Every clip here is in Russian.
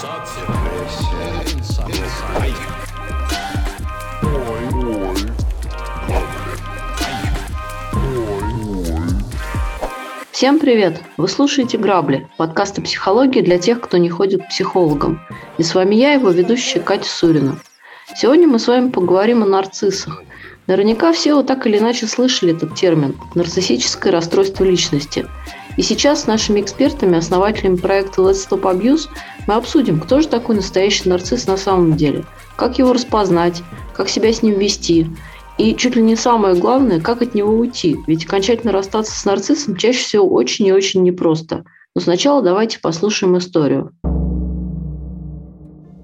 Всем привет! Вы слушаете «Грабли» – подкаст о психологии для тех, кто не ходит к психологам. И с вами я, его ведущая Катя Сурина. Сегодня мы с вами поговорим о нарциссах. Наверняка все вот так или иначе слышали этот термин – нарциссическое расстройство личности. И сейчас с нашими экспертами, основателями проекта Let's Stop Abuse, мы обсудим, кто же такой настоящий нарцисс на самом деле, как его распознать, как себя с ним вести – и чуть ли не самое главное, как от него уйти. Ведь окончательно расстаться с нарциссом чаще всего очень и очень непросто. Но сначала давайте послушаем историю.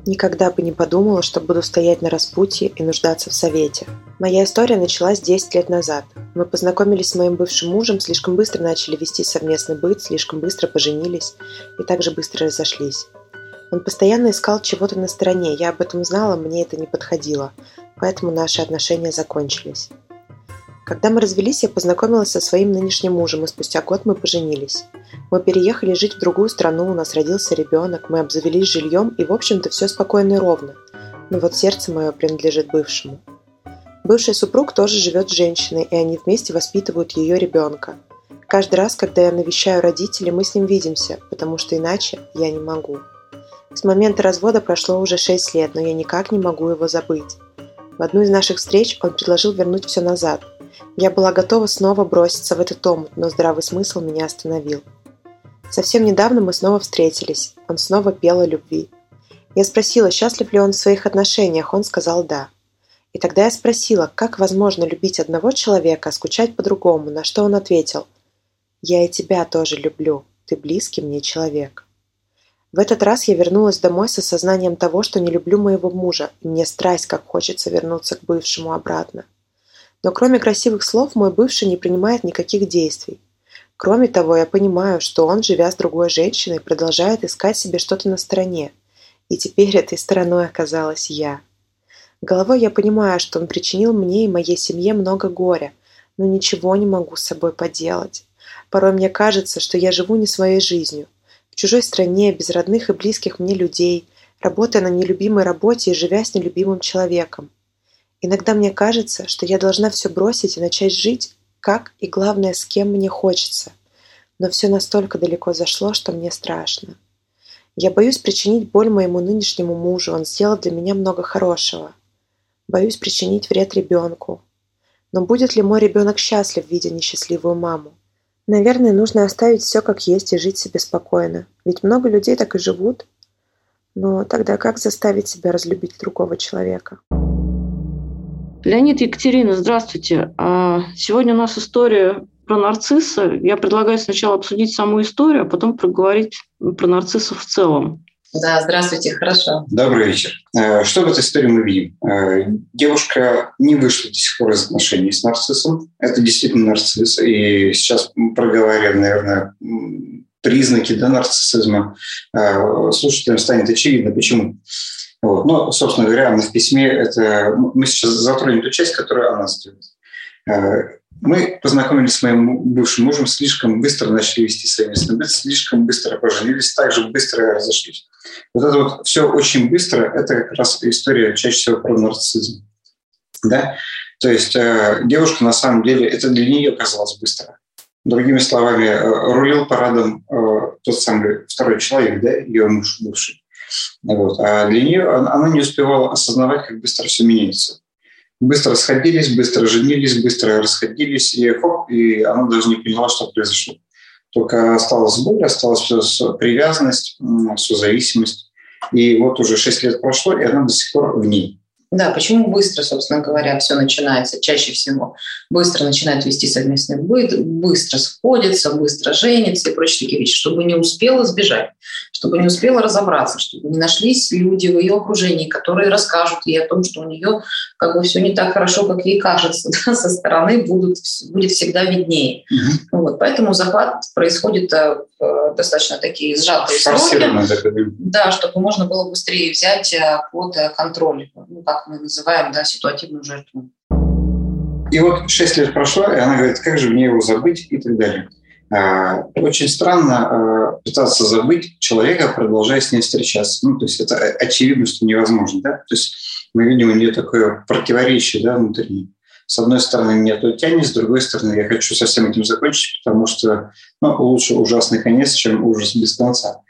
Никогда бы не подумала, что буду стоять на распутье и нуждаться в совете. Моя история началась 10 лет назад. Мы познакомились с моим бывшим мужем, слишком быстро начали вести совместный быт, слишком быстро поженились и также быстро разошлись. Он постоянно искал чего-то на стороне, я об этом знала, мне это не подходило поэтому наши отношения закончились. Когда мы развелись, я познакомилась со своим нынешним мужем, и спустя год мы поженились. Мы переехали жить в другую страну, у нас родился ребенок, мы обзавелись жильем, и, в общем-то, все спокойно и ровно. Но вот сердце мое принадлежит бывшему. Бывший супруг тоже живет с женщиной, и они вместе воспитывают ее ребенка. Каждый раз, когда я навещаю родителей, мы с ним видимся, потому что иначе я не могу. С момента развода прошло уже 6 лет, но я никак не могу его забыть. В одну из наших встреч он предложил вернуть все назад. Я была готова снова броситься в этот омут, но здравый смысл меня остановил. Совсем недавно мы снова встретились. Он снова пел о любви. Я спросила, счастлив ли он в своих отношениях. Он сказал «да». И тогда я спросила, как возможно любить одного человека, а скучать по-другому, на что он ответил «Я и тебя тоже люблю. Ты близкий мне человек». В этот раз я вернулась домой с осознанием того, что не люблю моего мужа, и мне страсть, как хочется вернуться к бывшему обратно. Но кроме красивых слов, мой бывший не принимает никаких действий. Кроме того, я понимаю, что он, живя с другой женщиной, продолжает искать себе что-то на стороне. И теперь этой стороной оказалась я. Головой я понимаю, что он причинил мне и моей семье много горя, но ничего не могу с собой поделать. Порой мне кажется, что я живу не своей жизнью, в чужой стране, без родных и близких мне людей, работая на нелюбимой работе и живя с нелюбимым человеком. Иногда мне кажется, что я должна все бросить и начать жить, как и, главное, с кем мне хочется. Но все настолько далеко зашло, что мне страшно. Я боюсь причинить боль моему нынешнему мужу, он сделал для меня много хорошего. Боюсь причинить вред ребенку. Но будет ли мой ребенок счастлив, видя несчастливую маму? Наверное, нужно оставить все как есть и жить себе спокойно. Ведь много людей так и живут. Но тогда как заставить себя разлюбить другого человека? Леонид Екатерина, здравствуйте. А, сегодня у нас история про нарцисса. Я предлагаю сначала обсудить саму историю, а потом проговорить про нарцисса в целом. Да, здравствуйте, хорошо. Добрый вечер. Э, что в этой истории мы видим? Э, девушка не вышла до сих пор из отношений с нарциссом. Это действительно нарцисс. И сейчас проговорим, наверное, признаки да, нарциссизма. Э, слушателям станет очевидно, почему. Вот. Но, собственно говоря, она в письме, это мы сейчас затронем ту часть, которую она сделает. Мы познакомились с моим бывшим мужем, слишком быстро начали вести совместный быт, слишком быстро поженились, также быстро разошлись. Вот это вот все очень быстро, это как раз история чаще всего про нарциссизм. Да? То есть э, девушка на самом деле, это для нее казалось быстро. Другими словами, э, рулил парадом э, тот самый второй человек, да, ее муж бывший. Вот. А для нее она не успевала осознавать, как быстро все меняется быстро сходились, быстро женились, быстро расходились, и хоп, и она даже не поняла, что произошло. Только осталась боль, осталась привязанность, зависимость, И вот уже 6 лет прошло, и она до сих пор в ней. Да, почему быстро, собственно говоря, все начинается? Чаще всего быстро начинают вести совместный быт, быстро сходятся, быстро женятся и прочие такие вещи, чтобы не успела сбежать, чтобы не успела разобраться, чтобы не нашлись люди в ее окружении, которые расскажут ей о том, что у нее как бы все не так хорошо, как ей кажется, да, со стороны будут, будет всегда виднее. Угу. Вот, поэтому захват происходит э, в достаточно такие сжатые сроки. Да, чтобы можно было быстрее взять э, под контроль, ну, как мы называем, да, ситуативную жертву. И вот шесть лет прошло, и она говорит, как же мне его забыть и так далее. А, очень странно а, пытаться забыть человека, продолжая с ним встречаться. Ну, то есть это очевидно, что невозможно. Да? То есть мы видим у нее такое противоречие да, внутреннее. С одной стороны, меня то тянет, с другой стороны, я хочу со всем этим закончить, потому что ну, лучше ужасный конец, чем ужас без конца.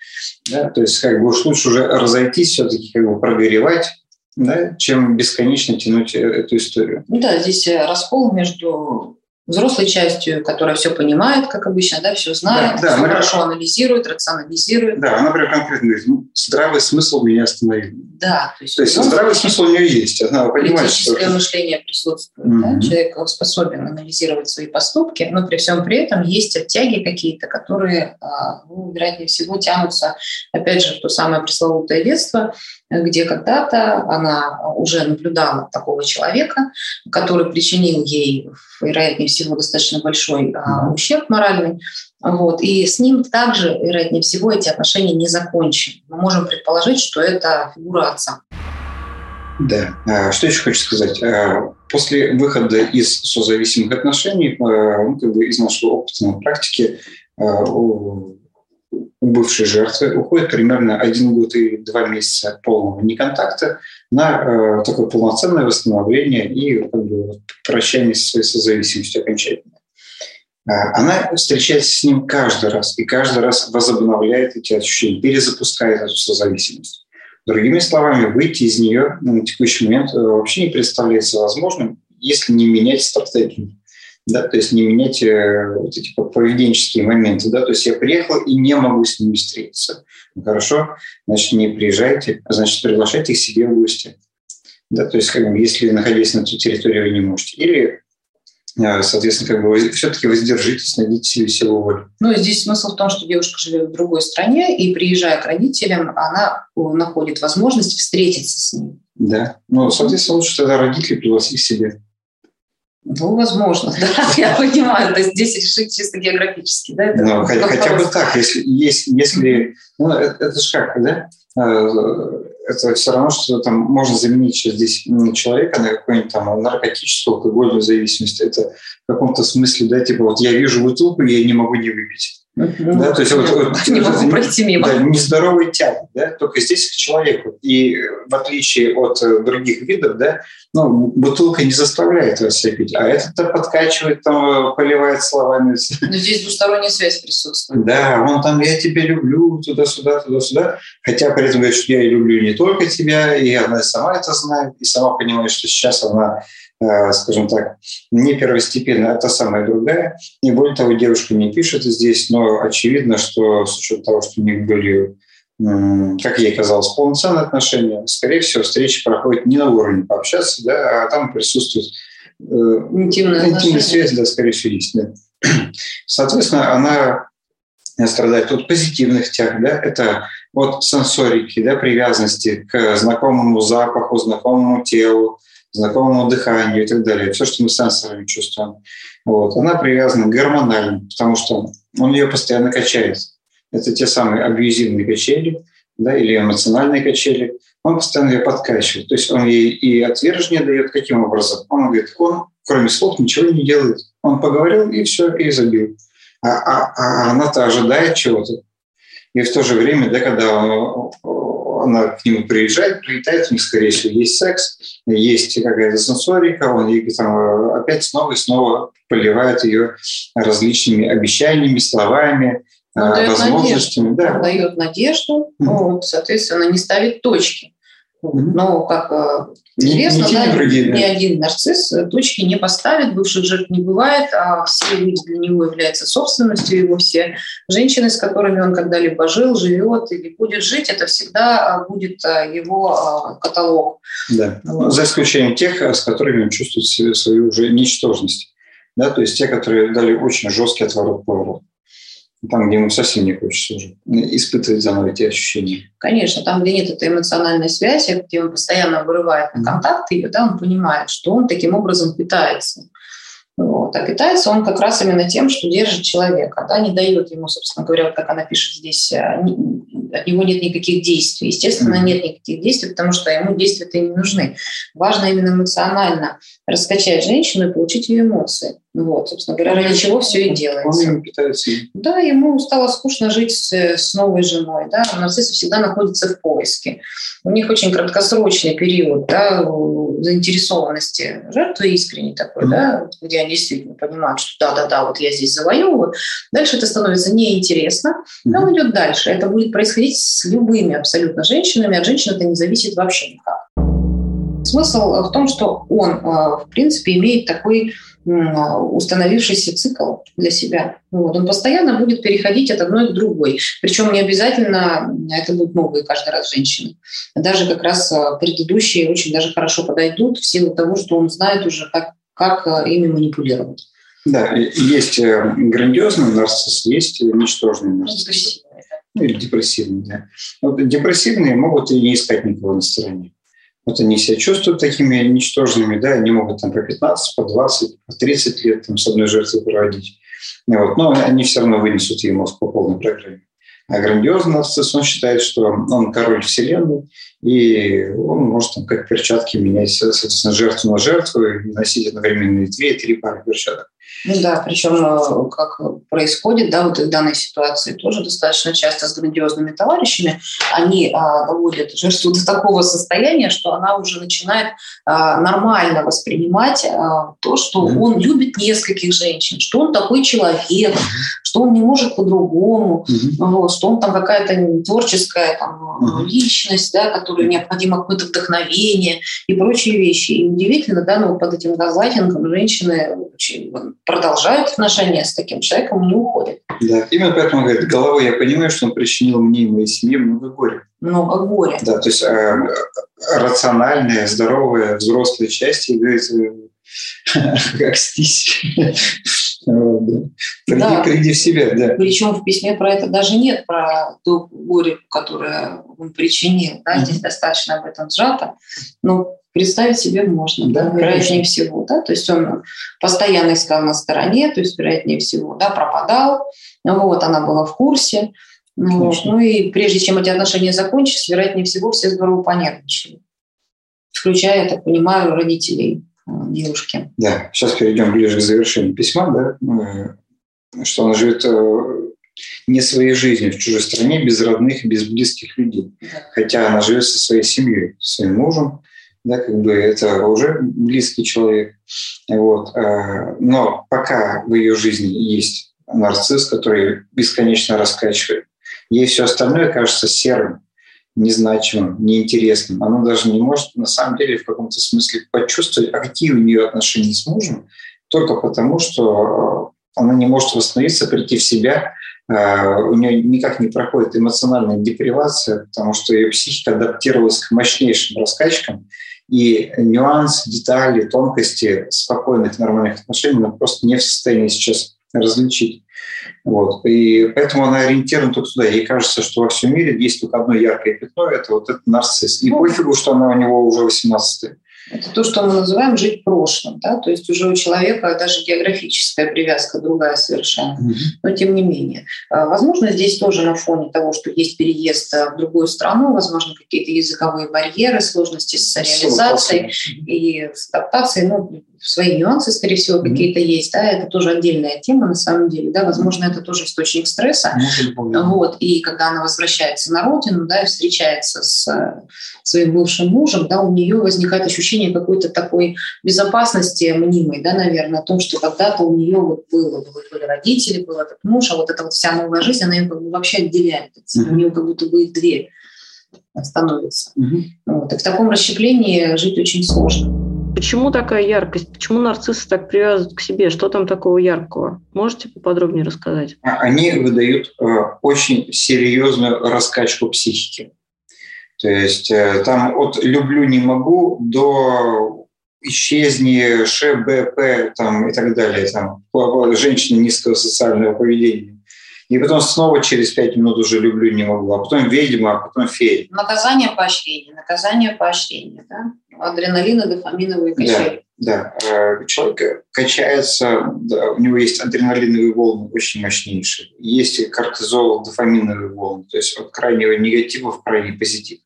Да? То есть как бы уж лучше уже разойтись, все-таки как бы прогоревать, да, чем бесконечно тянуть э, эту историю. Ну да, здесь э, раскол между взрослой частью, которая все понимает, как обычно, да, все знает, да, да, все хорошо анализирует, рационализирует. Да, она прям конкретно говорит, ну, здравый смысл меня остановил. Да. То есть, то есть здравый смысл у нее есть, она понимает, что... мышление присутствует, mm-hmm. да? человек способен анализировать свои поступки, но при всем при этом есть оттяги какие-то, которые, а, ну, вероятнее всего, тянутся, опять же, в то самое пресловутое детство, где когда-то она уже наблюдала такого человека, который причинил ей, вероятнее всего, достаточно большой а, ущерб моральный. Вот. И с ним также, вероятнее всего, эти отношения не закончены. Мы можем предположить, что это фигура отца. Да. А, что еще хочу сказать? А, после выхода из созависимых отношений, а, как бы из нашего опыта на практике, у бывшей жертвы уходит примерно один год и два месяца полного неконтакта на э, такое полноценное восстановление и как бы, прощание со своей созависимостью окончательно. Э, она встречается с ним каждый раз и каждый раз возобновляет эти ощущения, перезапускает эту созависимость. Другими словами, выйти из нее на текущий момент э, вообще не представляется возможным, если не менять стратегию да, то есть не менять э, вот эти поведенческие моменты, да, то есть я приехал и не могу с ними встретиться. Ну, хорошо, значит, не приезжайте, а значит, приглашайте их себе в гости. Да, то есть, как бы, если находясь на той территории, вы не можете. Или э, соответственно, как бы все-таки воздержитесь, найдите себе силу воли. Ну, здесь смысл в том, что девушка живет в другой стране, и приезжая к родителям, она находит возможность встретиться с ним. Да. Ну, соответственно, лучше тогда родителей пригласить к себе. Ну, возможно, да, я понимаю. То есть здесь решить чисто географически, да? Это ну, хотя, хотя бы так, если, если, если ну, это, это же как, да? Э, это все равно, что там можно заменить здесь человека на какую-нибудь там наркотическую, алкогольную зависимость. Это в каком-то смысле, да, типа вот я вижу бутылку, я не могу не выпить. Uh-huh. Да, то есть вот, вот, не могу пройти мимо. Да, нездоровый тяг, да, только здесь к человеку. И в отличие от э, других видов, да, ну, бутылка не заставляет вас себя пить, а этот-то подкачивает, там, поливает словами. Но здесь двусторонняя связь присутствует. Да, он там, я тебя люблю, туда-сюда, туда-сюда. Хотя при этом говорит, что я люблю не только тебя, и она сама это знает, и сама понимает, что сейчас она Э, скажем так, не первостепенная, а та самая другая. И более того, девушка не пишет здесь, но очевидно, что с учетом того, что у них были как ей казалось, полноценные отношения, скорее всего, встреча проходит не на уровне пообщаться, да, а там присутствует э, интимная, интимная связь, да, скорее всего, есть. Да. Соответственно, она страдает от позитивных тяг, да, это от сенсорики, да, привязанности к знакомому запаху, знакомому телу, знакомому дыханию и так далее. Все, что мы сенсорами чувствуем. Вот. Она привязана гормонально, потому что он ее постоянно качает. Это те самые абьюзивные качели да, или эмоциональные качели. Он постоянно ее подкачивает. То есть он ей и отвержение дает. Каким образом? Он говорит, он кроме слов ничего не делает. Он поговорил и все, и забил. А, а, а она-то ожидает чего-то. И в то же время, да, когда она к нему приезжает, прилетает, у них, скорее всего, есть секс, есть какая-то сенсорика, он ей там опять снова и снова поливает ее различными обещаниями, словами, он возможностями. Надежду. Да. Он дает надежду, mm-hmm. вот, соответственно, не ставит точки. Но, как э, известно, не, не, да, другие, ни один нарцисс точки не поставит, бывших жертв не бывает, а все люди для него являются собственностью его, все женщины, с которыми он когда-либо жил, живет или будет жить, это всегда а, будет а, его а, каталог. Да, вот. за исключением тех, с которыми он чувствует свою уже ничтожность. Да, то есть те, которые дали очень жесткий отворот-поворот там, где ему совсем не хочется уже испытывать заново эти ощущения. Конечно, там, где нет этой эмоциональной связи, где он постоянно вырывает на контакт ее, да, он понимает, что он таким образом питается. Вот. А питается он как раз именно тем, что держит человека, да, не дает ему, собственно говоря, как она пишет здесь, а, от него нет никаких действий. Естественно, mm-hmm. нет никаких действий, потому что ему действия-то не нужны. Важно именно эмоционально раскачать женщину и получить ее эмоции. Вот, собственно говоря, ради чего все и делается. Он питается. Да, ему стало скучно жить с, с новой женой. Да? Нарциссы всегда находятся в поиске. У них очень краткосрочный период да, заинтересованности жертвы искренней такой, mm-hmm. да, где они действительно понимают, что да-да-да, вот я здесь завоевываю. Дальше это становится неинтересно, но он идет дальше. Это будет происходить с любыми абсолютно женщинами. От женщин это не зависит вообще никак. Смысл в том, что он, э, в принципе, имеет такой установившийся цикл для себя. Вот. Он постоянно будет переходить от одной к другой. Причем не обязательно это будут новые каждый раз женщины. Даже как раз а, предыдущие очень даже хорошо подойдут в силу того, что он знает уже, как, как а, ими манипулировать. Да, есть э, грандиозный нарцисс, есть ничтожный нарцисс. Ну, или депрессивный, да. Вот депрессивные могут и не искать никого на стороне. Вот они себя чувствуют такими ничтожными, да, они могут там по 15, по 20, по 30 лет там, с одной жертвой проводить. Вот. Но они все равно вынесут мозг по полной программе. А грандиозный нарцисс, он считает, что он король вселенной, и он может там, как перчатки менять, соответственно, жертву на жертву и носить одновременно две и три пары перчаток. Ну да, причем э, как происходит, да, вот в данной ситуации тоже достаточно часто с грандиозными товарищами, они а, доводят жертву до такого состояния, что она уже начинает а, нормально воспринимать а, то, что mm-hmm. он любит нескольких женщин, что он такой человек, mm-hmm. что он не может по-другому, mm-hmm. вот, что он там какая-то творческая там, mm-hmm. личность, да, которой необходимо какое-то вдохновение и прочие вещи. И удивительно, да, но под этим газлайтингом женщины очень продолжают отношения с таким человеком, не уходят. Да, именно поэтому он говорит, головой я понимаю, что он причинил мне и моей семье много горя. Много горя. Да, то есть э, рациональная, здоровая, взрослая часть, говорит, э, как стись. Приди, в себя, да. Причем в письме про это даже нет, про то горе, которое он причинил. Здесь достаточно об этом сжато. Но представить себе можно, да, вероятнее всего, да, то есть он постоянно искал на стороне, то есть вероятнее всего, да, пропадал, вот, она была в курсе, вот, ну и прежде чем эти отношения закончились, вероятнее всего, все здорово понервничали, включая, я так понимаю, родителей э, девушки. Да, сейчас перейдем ближе к завершению письма, да, э, что она живет э, не своей жизнью в чужой стране, без родных без близких людей. Да. Хотя она живет со своей семьей, своим мужем, да, как бы это уже близкий человек. Вот. Э, но пока в ее жизни есть нарцисс, который бесконечно раскачивает, ей все остальное кажется серым, незначимым, неинтересным. Она даже не может на самом деле в каком-то смысле почувствовать, а какие у нее отношения с мужем, только потому, что она не может восстановиться, прийти в себя, э, у нее никак не проходит эмоциональная депривация, потому что ее психика адаптировалась к мощнейшим раскачкам, и нюансы, детали, тонкости спокойных, нормальных отношений она просто не в состоянии сейчас различить. Вот. И поэтому она ориентирована только туда. Ей кажется, что во всем мире есть только одно яркое пятно – это вот этот нарцисс. И ну, пофигу, что она у него уже 18 это то, что мы называем жить прошлым. Да? То есть уже у человека даже географическая привязка другая совершенно. Но тем не менее. А, возможно, здесь тоже на фоне того, что есть переезд а, в другую страну, возможно, какие-то языковые барьеры, сложности с реализацией и с адаптацией. Ну, свои нюансы, скорее всего, mm-hmm. какие-то есть, да, это тоже отдельная тема на самом деле, да, возможно, это тоже источник стресса, mm-hmm. вот, и когда она возвращается на родину, да, и встречается с э, своим бывшим мужем, да, у нее возникает ощущение какой-то такой безопасности мнимой, да, наверное, о том, что когда-то у нее вот было, вот были родители, был этот муж, а вот эта вот вся новая жизнь, она ее как бы вообще отделяет, mm-hmm. у нее как будто бы дверь становится. Mm-hmm. Вот, и в таком расщеплении жить очень сложно. Почему такая яркость? Почему нарциссы так привязывают к себе? Что там такого яркого? Можете поподробнее рассказать? А, они выдают э, очень серьезную раскачку психики. То есть э, там от «люблю, не могу» до исчезни, ШБП там, и так далее. Там, женщины низкого социального поведения. И потом снова через пять минут уже люблю, не могу. А потом ведьма, а потом фея. Наказание, поощрение, наказание, поощрение. Да? Адреналин и дофаминовые качели. Да, да. Э, человек качается, да, у него есть адреналиновые волны очень мощнейшие. Есть кортизол, дофаминовые волны. То есть от крайнего негатива в крайний позитив.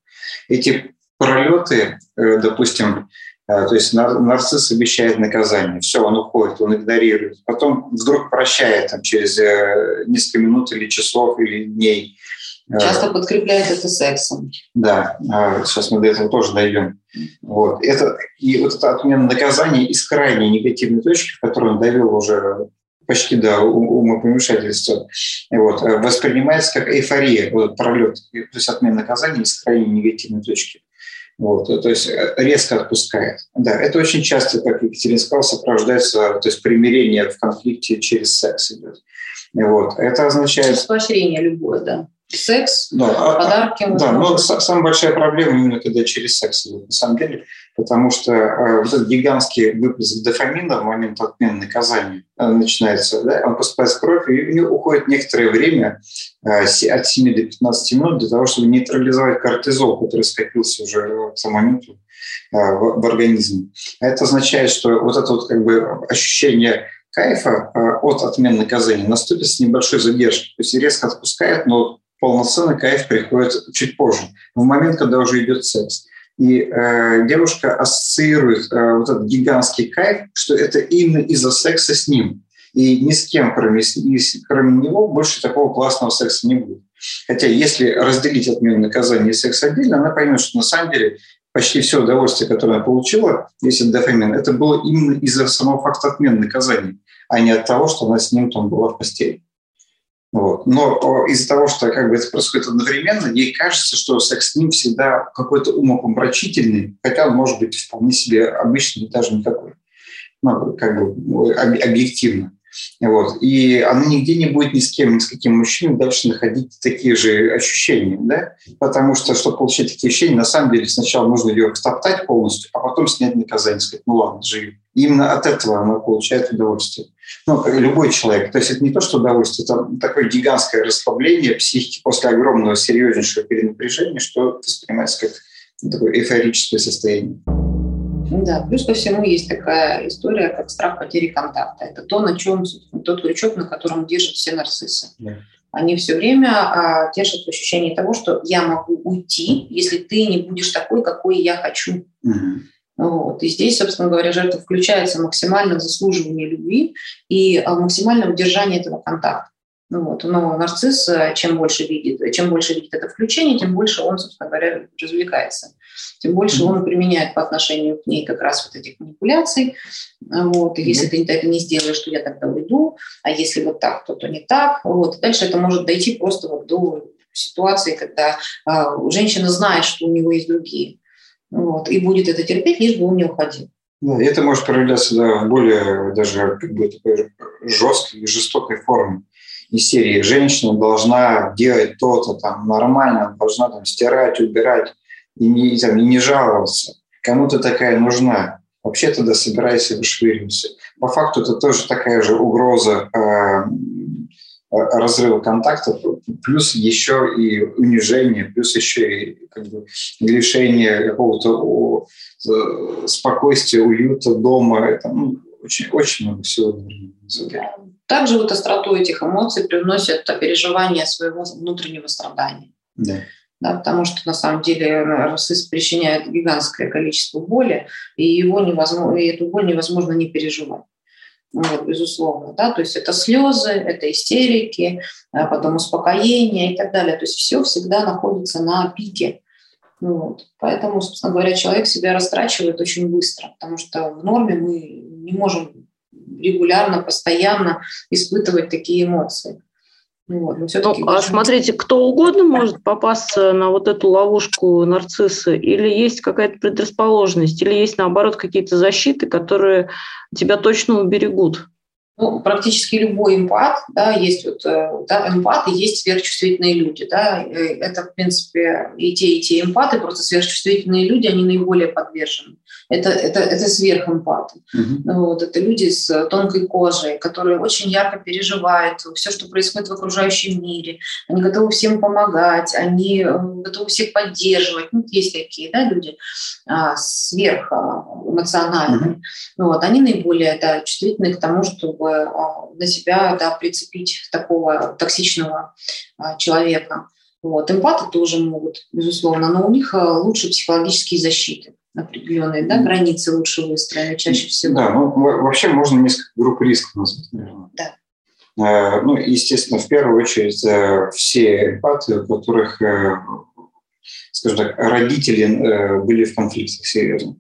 Эти пролеты, э, допустим, А, то есть нарцисс обещает наказание, все, он уходит, он игнорирует. Потом вдруг прощает там, через э, несколько минут или часов или дней. А, Часто подкрепляет это сексом. Да, сейчас мы до этого тоже дойдем. Вот. Это, и вот эта отмена наказания из крайней негативной точки, в которую он довел уже почти до умопомешательства, вот, э, воспринимается как эйфория, вот, пролет, то есть отмена наказания из крайне негативной точки. Вот, то есть э, резко отпускает. Да, это очень часто, как Екатерина сказала, сопровождается, то есть примирение в конфликте через секс идет. Вот, это означает... Через поощрение любое, да секс, да, а, подарки. А, да, но самая большая проблема именно когда через секс идет, на самом деле, потому что э, вот этот гигантский выплеск дофамина в момент отмены наказания э, начинается, да, он поступает в кровь, и у него уходит некоторое время, э, от 7 до 15 минут, для того, чтобы нейтрализовать кортизол, который скопился уже к тому моменту э, в, в организме. Это означает, что вот это вот как бы ощущение кайфа э, от отмены наказания наступит с небольшой задержкой. То есть резко отпускает, но полноценный кайф приходит чуть позже, в момент, когда уже идет секс. И э, девушка ассоциирует э, вот этот гигантский кайф, что это именно из-за секса с ним. И ни с кем, кроме, кроме него, больше такого классного секса не будет. Хотя если разделить отмену наказания и секс отдельно, она поймет, что на самом деле почти все удовольствие, которое она получила, если дофамин, это было именно из-за самого факта отмены наказания, а не от того, что она с ним там была в постели. Вот. Но из-за того, что как бы это происходит одновременно, ей кажется, что секс с ним всегда какой-то умопомрачительный, хотя он может быть вполне себе обычный, даже никакой. Ну, как бы объективно. Вот. И она нигде не будет ни с кем, ни с каким мужчиной дальше находить такие же ощущения. Да? Потому что, чтобы получить такие ощущения, на самом деле сначала нужно ее стоптать полностью, а потом снять наказание, сказать, ну ладно, живи. Именно от этого она получает удовольствие. Ну, любой человек. То есть это не то, что удовольствие, это такое гигантское расслабление психики после огромного серьезнейшего перенапряжения, что воспринимается как такое эйфорическое состояние. Да, плюс ко всему есть такая история, как страх потери контакта. Это то, на чем тот крючок, на котором держат все нарциссы. Да. Они все время а, держат ощущение того, что я могу уйти, если ты не будешь такой, какой я хочу. Угу. Вот. И здесь, собственно говоря, жертва включается максимально в заслуживание любви и а, максимальное удержание этого контакта. Ну вот. Но нарцисс, э, чем больше видит, чем больше видит это включение, тем больше он, собственно говоря, развлекается. Тем больше он применяет по отношению к ней как раз вот этих манипуляций. Вот. И если ты это не сделаешь, то я тогда уйду. А если вот так, то, то не так. Вот. И дальше это может дойти просто вот до ситуации, когда а, женщина знает, что у него есть другие. Вот. И будет это терпеть, лишь бы он не уходил. Да, и это может проявляться да, в более даже как бы такой жесткой жестокой форме из серии «Женщина должна делать то-то там нормально, должна там стирать, убирать и не, там, и не жаловаться. Кому-то такая нужна. Вообще тогда собирайся и вышвыривайся. По факту это тоже такая же угроза э, разрыва контакта, плюс еще и унижение, плюс еще и как бы, лишение какого-то э, спокойствия, уюта дома. Это ну, очень, очень много всего. Также вот остроту этих эмоций привносят переживание своего внутреннего страдания. Да. Да, потому что на самом деле нарцисс причиняет гигантское количество боли, и, его невозможно, и эту боль невозможно не переживать. Вот, безусловно, да, то есть это слезы, это истерики, а потом успокоение и так далее. То есть все всегда находится на пике. Вот. Поэтому, собственно говоря, человек себя растрачивает очень быстро, потому что в норме мы не можем регулярно, постоянно испытывать такие эмоции. Вот, ну, а смотрите, кто угодно может попасться на вот эту ловушку нарцисса, или есть какая-то предрасположенность, или есть наоборот какие-то защиты, которые тебя точно уберегут? Ну, практически любой эмпат, да, есть вот, э, да, эмпаты, есть сверхчувствительные люди, да, это, в принципе, и те, и те эмпаты, просто сверхчувствительные люди, они наиболее подвержены. Это, это, это сверхэмпаты. Uh-huh. Вот, это люди с тонкой кожей, которые очень ярко переживают все, что происходит в окружающем мире. Они готовы всем помогать, они э, готовы всех поддерживать. Ну, есть такие да, люди а, сверхэмоциональные. Uh-huh. Вот, они наиболее да, чувствительны к тому, чтобы а, на себя да, прицепить такого токсичного а, человека. Вот. Эмпаты тоже могут, безусловно, но у них а, лучше психологические защиты. определенные, да, границы лучше выстроены чаще всего. Да, ну вообще можно несколько групп риска назвать, наверное. Да. Э, ну, естественно, в первую очередь э, все эмпаты, у которых, э, скажем так, родители были в конфликтах серьезно.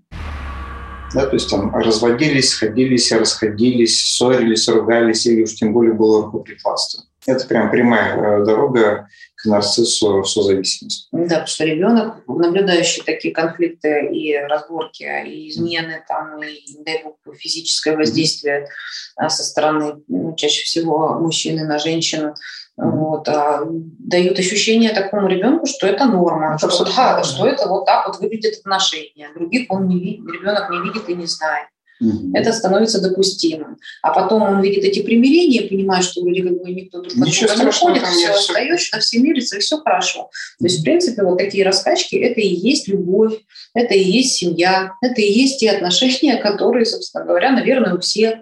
Да, то есть там разводились, сходились, расходились, ссорились, ругались, или уж тем более было рукоприкладство. Это прям прямая дорога к нарциссу в созависимость. Да, потому что ребенок, наблюдающий такие конфликты и разборки, и измены, там, и, дай бог, физическое воздействие а, со стороны, ну, чаще всего мужчины на женщину, вот, а, дают ощущение такому ребенку, что это норма, что, да, что это вот так вот выглядит отношения. Других он не видит, ребенок не видит и не знает. Угу. Это становится допустимым. А потом он видит эти примирения, понимает, что вроде как бы никто друг друга не ходит, все остается, все мирится, и все хорошо. То есть, в принципе, вот такие раскачки – это и есть любовь, это и есть семья, это и есть те отношения, которые, собственно говоря, наверное, у всех.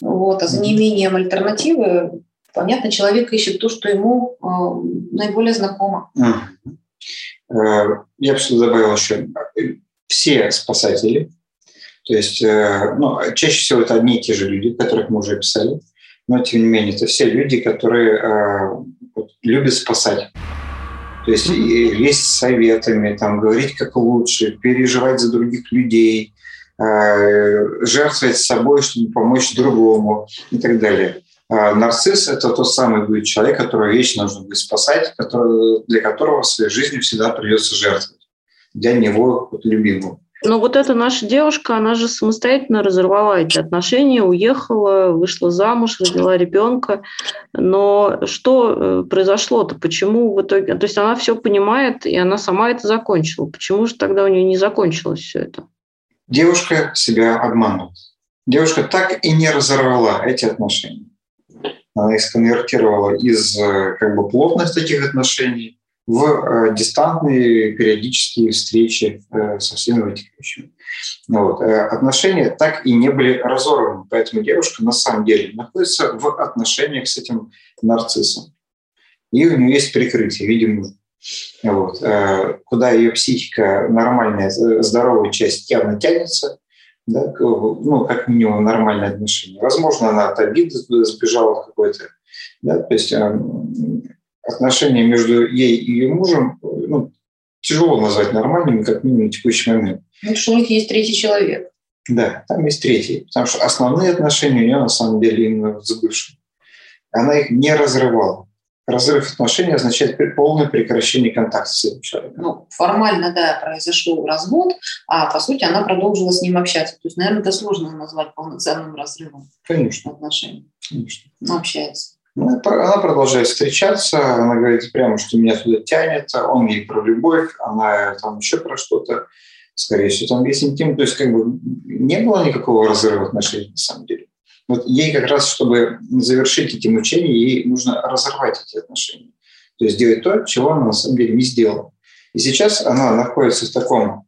Вот. А за неимением альтернативы, понятно, человек ищет то, что ему э, наиболее знакомо. Э, я бы сюда добавил еще все спасатели – то есть, э, ну, чаще всего это одни и те же люди, которых мы уже описали, но тем не менее, это все люди, которые э, вот, любят спасать. То есть лезть с советами, там, говорить как лучше, переживать за других людей, э, жертвовать собой, чтобы помочь другому и так далее. А нарцисс – это тот самый будет человек, которого вечно нужно будет спасать, который, для которого в своей жизни всегда придется жертвовать. Для него вот, любимого. Но вот эта наша девушка, она же самостоятельно разорвала эти отношения, уехала, вышла замуж, родила ребенка. Но что э, произошло-то? Почему в итоге... То есть она все понимает, и она сама это закончила. Почему же тогда у нее не закончилось все это? Девушка себя обманывает. Девушка так и не разорвала эти отношения. Она их сконвертировала из э, как бы плотных таких отношений в э, дистантные периодические встречи э, со всеми вытекающими. Вот. Отношения так и не были разорваны, поэтому девушка на самом деле находится в отношениях с этим нарциссом. И у нее есть прикрытие, видимо, вот. куда ее психика нормальная, здоровая часть явно тянется, да, ну, как минимум нормальные отношения. Возможно, она от обиды сбежала какой-то. Да, то есть эм, отношения между ей и ее мужем ну, тяжело назвать нормальными, как минимум в текущий момент. Ну, что у них есть третий человек. Да, там есть третий. Потому что основные отношения у нее на самом деле именно с бывшим. Она их не разрывала. Разрыв отношений означает полное прекращение контакта с этим человеком. Ну, формально, да, произошел развод, а по сути она продолжила с ним общаться. То есть, наверное, это сложно назвать полноценным разрывом Конечно. отношений. Конечно. Но общается. Ну, она продолжает встречаться, она говорит прямо, что меня туда тянет, он ей про любовь, она там еще про что-то, скорее всего, там есть интим. То есть как бы не было никакого разрыва отношений на самом деле. Вот ей как раз, чтобы завершить эти мучения, ей нужно разорвать эти отношения. То есть сделать то, чего она на самом деле не сделала. И сейчас она находится в таком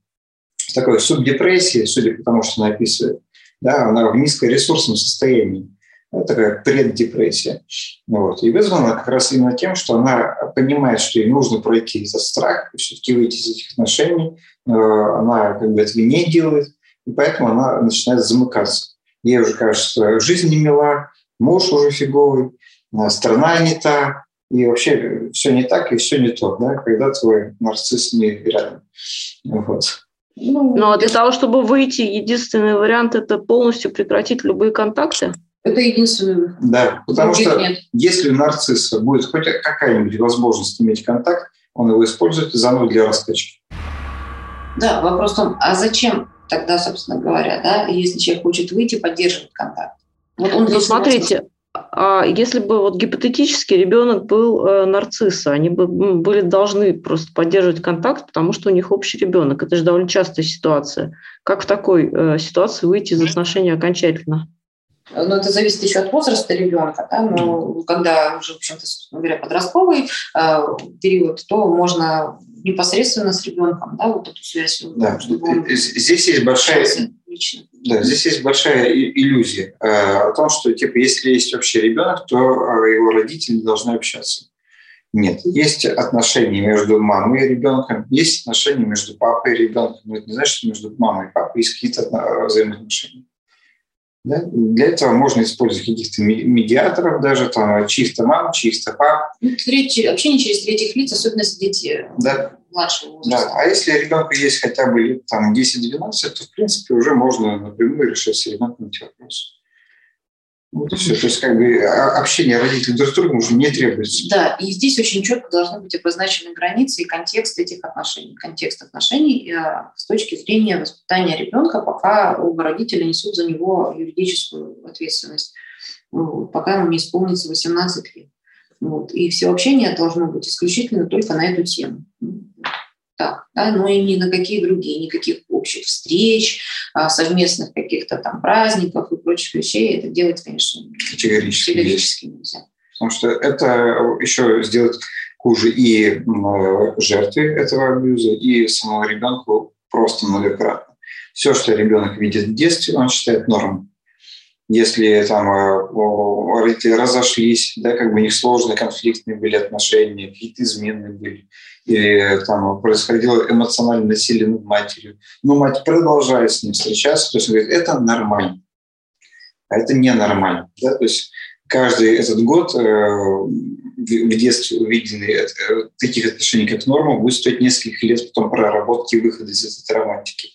в такой субдепрессии, судя по тому, что она описывает. Да, она в низкоресурсном состоянии ну, такая преддепрессия. Вот. И вызвана как раз именно тем, что она понимает, что ей нужно пройти этот страх, все-таки выйти из этих отношений. Она как бы этого не делает, и поэтому она начинает замыкаться. Ей уже кажется, что жизнь не мила, муж уже фиговый, страна не та, и вообще все не так и все не то, да, когда твой нарцисс не рядом. Вот. Ну, ну а для того, чтобы выйти, единственный вариант – это полностью прекратить любые контакты? Это единственный выход. Да, потому Других что нет. если у нарцисса будет хоть какая-нибудь возможность иметь контакт, он его использует заново для раскачки. Да, вопрос в том, а зачем тогда, собственно говоря, да, если человек хочет выйти, поддерживать контакт? Вот он ну, смотрите, а если бы вот гипотетически ребенок был э, нарцисса, они бы были должны просто поддерживать контакт, потому что у них общий ребенок. Это же довольно частая ситуация. Как в такой э, ситуации выйти из отношений окончательно? Но ну, это зависит еще от возраста ребенка. Да? Но когда уже, в общем-то, собственно говоря, подростковый э, период, то можно непосредственно с ребенком да, вот эту связь. Да. Он здесь есть большая... Лично. Да, здесь есть большая иллюзия э, о том, что типа, если есть общий ребенок, то э, его родители должны общаться. Нет. Есть отношения между мамой и ребенком, есть отношения между папой и ребенком. Но это не значит, что между мамой и папой есть какие-то взаимоотношения. Да? Для этого можно использовать каких-то медиаторов, даже там чисто мам, чисто пап. Ну, третий, общение через третьих лиц, особенно если дети да. младшего возраста. Да. А если ребенку есть хотя бы лет там 10-12, то в принципе уже можно напрямую решить с ребенком эти вопросы. Вот и все. То есть как бы а, общение родителей друг с другом уже не требуется. Да, и здесь очень четко должны быть обозначены границы и контекст этих отношений. Контекст отношений э, с точки зрения воспитания ребенка, пока оба родителя несут за него юридическую ответственность, вот, пока ему не исполнится 18 лет. Вот. И все общение должно быть исключительно только на эту тему так, да, но и ни на какие другие, никаких общих встреч, совместных каких-то там праздников и прочих вещей это делать, конечно, категорически, категорически нельзя. Потому что это еще сделает хуже и жертве этого абьюза, и самому ребенку просто многократно. Все, что ребенок видит в детстве, он считает нормой. Если там э, родители разошлись, да, как бы у них сложные конфликтные были отношения, какие-то измены были, или там происходило эмоциональное насилие над матерью. Но мать продолжает с ним встречаться, то есть говорит, это нормально, а это ненормально. Да? То есть каждый этот год э, в детстве увиденный э, таких отношений, как норма, будет стоить несколько лет потом проработки выхода из этой романтики.